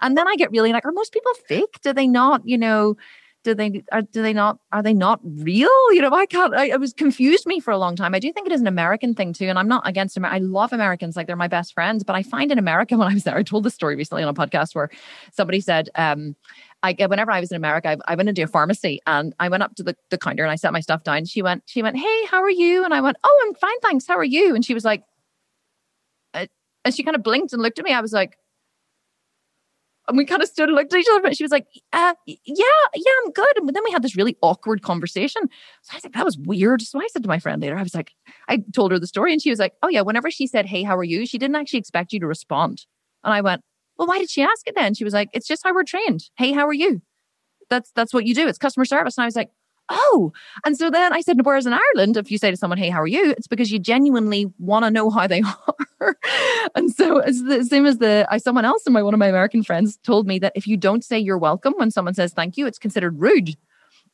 and then I get really like, are most people fake? Do they not, you know, do they, are, do they not, are they not real? You know, I can't, I, it was confused me for a long time. I do think it is an American thing too. And I'm not against America. I love Americans. Like they're my best friends, but I find in America *laughs* when I was there, I told the story recently on a podcast where somebody said, um, I, uh, whenever I was in America, I, I, went into a pharmacy and I went up to the, the counter and I set my stuff down. She went, she went, Hey, how are you? And I went, Oh, I'm fine. Thanks. How are you? And she was like, and she kind of blinked and looked at me. I was like, and we kind of stood and looked at each other. But she was like, uh, yeah, yeah, I'm good. And then we had this really awkward conversation. So I was like, that was weird. So I said to my friend later, I was like, I told her the story and she was like, oh yeah, whenever she said, hey, how are you? She didn't actually expect you to respond. And I went, well, why did she ask it then? She was like, it's just how we're trained. Hey, how are you? That's, that's what you do. It's customer service. And I was like, oh. And so then I said, whereas in Ireland, if you say to someone, hey, how are you? It's because you genuinely want to know how they *laughs* are. and so it's the same as the, I, someone else in my, one of my American friends told me that if you don't say you're welcome when someone says thank you, it's considered rude.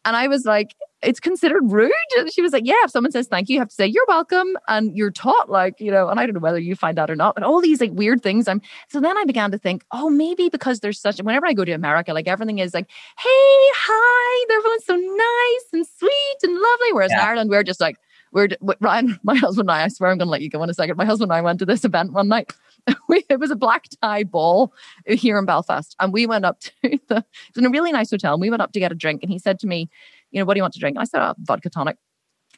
And I was like, it's considered rude. And she was like, yeah, if someone says thank you, you have to say you're welcome. And you're taught like, you know, and I don't know whether you find that or not, but all these like weird things. I'm so then I began to think, oh, maybe because there's such whenever I go to America, like everything is like, hey, hi, everyone's so nice and sweet and lovely. Whereas yeah. in Ireland, we're just like, we're Ryan, *laughs* my husband and I, I swear I'm gonna let you go in a second. My husband and I went to this event one night. *laughs* it was a black tie ball here in Belfast. And we went up *laughs* to the, it was in a really nice hotel. And we went up to get a drink. And he said to me, you know, what do you want to drink? And I said, oh, vodka tonic.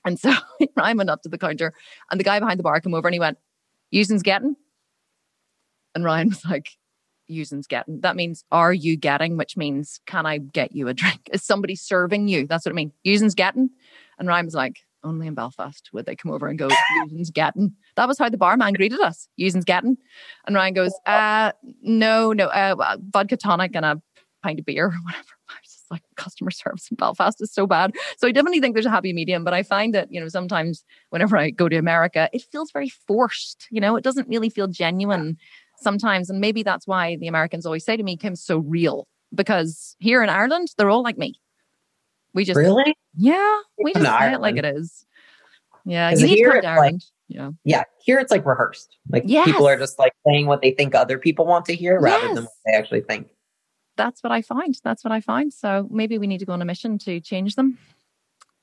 And so *laughs* I went up to the counter and the guy behind the bar came over and he went, Using's getting? And Ryan was like, Using's getting. That means, are you getting? Which means, can I get you a drink? Is somebody serving you? That's what I mean. Using's getting. And Ryan was like, only in Belfast would they come over and go, Using's getting. That was how the barman greeted us. Using's getting. And Ryan goes, uh, no, no, uh, vodka tonic and a pint of beer or *laughs* whatever I was just like customer service in Belfast is so bad. So I definitely think there's a happy medium, but I find that, you know, sometimes whenever I go to America, it feels very forced. You know, it doesn't really feel genuine sometimes. And maybe that's why the Americans always say to me, Kim's so real. Because here in Ireland, they're all like me. We just Really? Yeah. We just say it like it is. Yeah. You need to come to Ireland. Like, yeah. Yeah. Here it's like rehearsed. Like yes. people are just like saying what they think other people want to hear rather yes. than what they actually think that's what I find. That's what I find. So maybe we need to go on a mission to change them.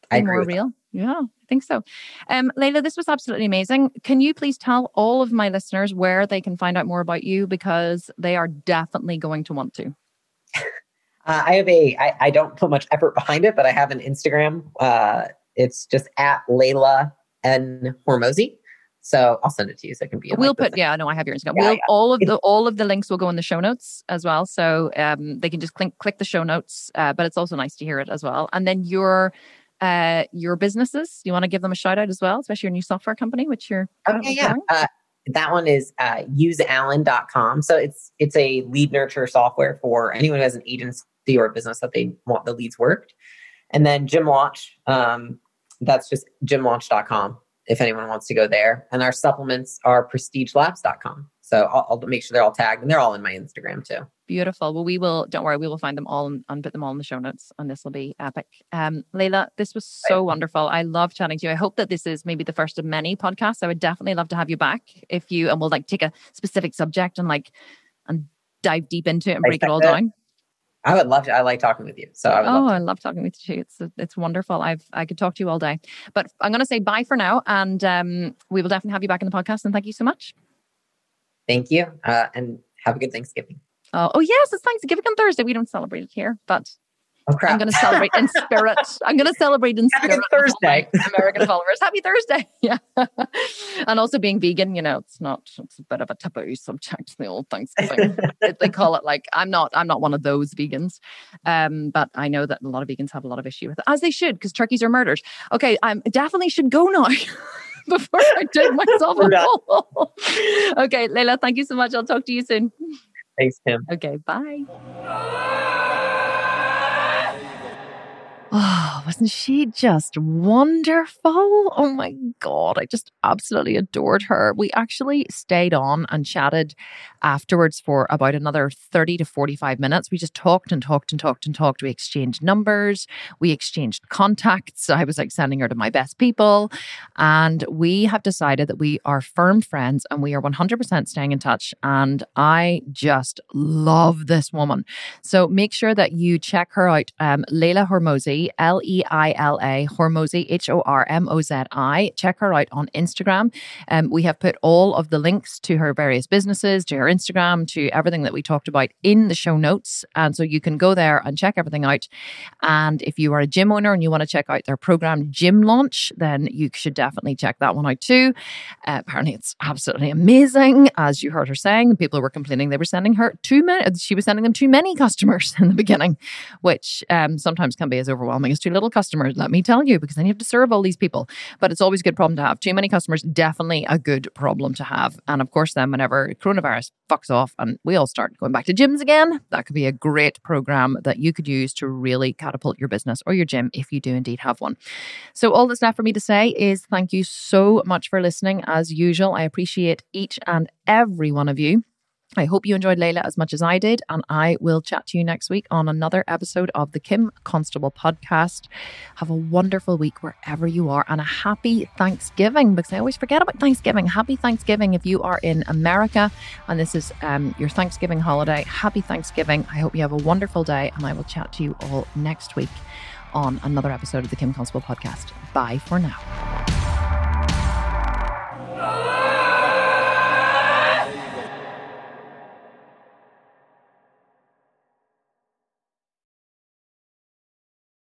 Be more real. That. Yeah, I think so. Um, Leila, this was absolutely amazing. Can you please tell all of my listeners where they can find out more about you because they are definitely going to want to. *laughs* Uh, I have a. I, I don't put much effort behind it, but I have an Instagram. Uh, it's just at Leila N Hormozi. So I'll send it to you so it can be. We'll like put yeah, no, I have your Instagram. Yeah, we'll, yeah. All of the all of the links will go in the show notes as well, so um, they can just click click the show notes. Uh, but it's also nice to hear it as well. And then your uh, your businesses, you want to give them a shout out as well, especially your new software company, which you're okay, yeah. Uh, that one is uh, useallen.com. So it's it's a lead nurture software for anyone who has an agency or a business that they want the leads worked. And then Gym Launch, um, that's just gymlaunch.com if anyone wants to go there. And our supplements are prestigelabs.com. So I'll, I'll, make sure they're all tagged and they're all in my Instagram too. Beautiful. Well, we will, don't worry, we will find them all and, and put them all in the show notes and this will be epic. Um, Leila, this was so right. wonderful. I love chatting to you. I hope that this is maybe the first of many podcasts. I would definitely love to have you back if you, and we'll like take a specific subject and like, and dive deep into it and break it all down. I would love to. I like talking with you. So I oh, love I love talking with you too. It's it's wonderful. I've I could talk to you all day. But I'm going to say bye for now, and um, we will definitely have you back in the podcast. And thank you so much. Thank you, uh, and have a good Thanksgiving. Oh, oh yes, it's Thanksgiving on Thursday. We don't celebrate it here, but Oh. I'm going to celebrate in spirit. I'm going to celebrate in spirit. Happy Thursday. *laughs* American followers. Happy Thursday. *laughs* Yeah. and also being vegan, you know, it's not, it's a bit of a taboo subject, the old Thanksgiving. *laughs* they call it like, I'm not, I'm not one of those vegans. Um, but I know that a lot of vegans have a lot of issue with it, as they should, because turkeys are murdered. Okay. I definitely should go now. Before I dig myself a hole. okay, Leila, thank you so much. I'll talk to you soon. Thanks, Kim. Okay, bye. Oh, wasn't she just wonderful? Oh my God, I just absolutely adored her. We actually stayed on and chatted afterwards for about another 30 to 45 minutes. We just talked and talked and talked and talked. We exchanged numbers, we exchanged contacts. I was like sending her to my best people. And we have decided that we are firm friends and we are 100% staying in touch. And I just love this woman. So make sure that you check her out, um, Leila L E I L A, Hormozi, H O R M O Z I. Check her out on Instagram. Um, we have put all of the links to her various businesses, to her Instagram, to everything that we talked about in the show notes. And so you can go there and check everything out. And if you are a gym owner and you want to check out their program, Gym Launch, then you should definitely check that one out too. Uh, apparently, it's absolutely amazing. As you heard her saying, people were complaining they were sending her too many, she was sending them too many customers *laughs* in the beginning, which um, sometimes can be as overwhelming overwhelming as too little customers, let me tell you, because then you have to serve all these people. But it's always a good problem to have. Too many customers, definitely a good problem to have. And of course, then whenever coronavirus fucks off and we all start going back to gyms again, that could be a great program that you could use to really catapult your business or your gym if you do indeed have one. So, all that's left for me to say is thank you so much for listening. As usual, I appreciate each and every one of you. I hope you enjoyed Leila as much as I did, and I will chat to you next week on another episode of the Kim Constable podcast. Have a wonderful week wherever you are, and a happy Thanksgiving because I always forget about Thanksgiving. Happy Thanksgiving if you are in America and this is um, your Thanksgiving holiday. Happy Thanksgiving. I hope you have a wonderful day, and I will chat to you all next week on another episode of the Kim Constable podcast. Bye for now.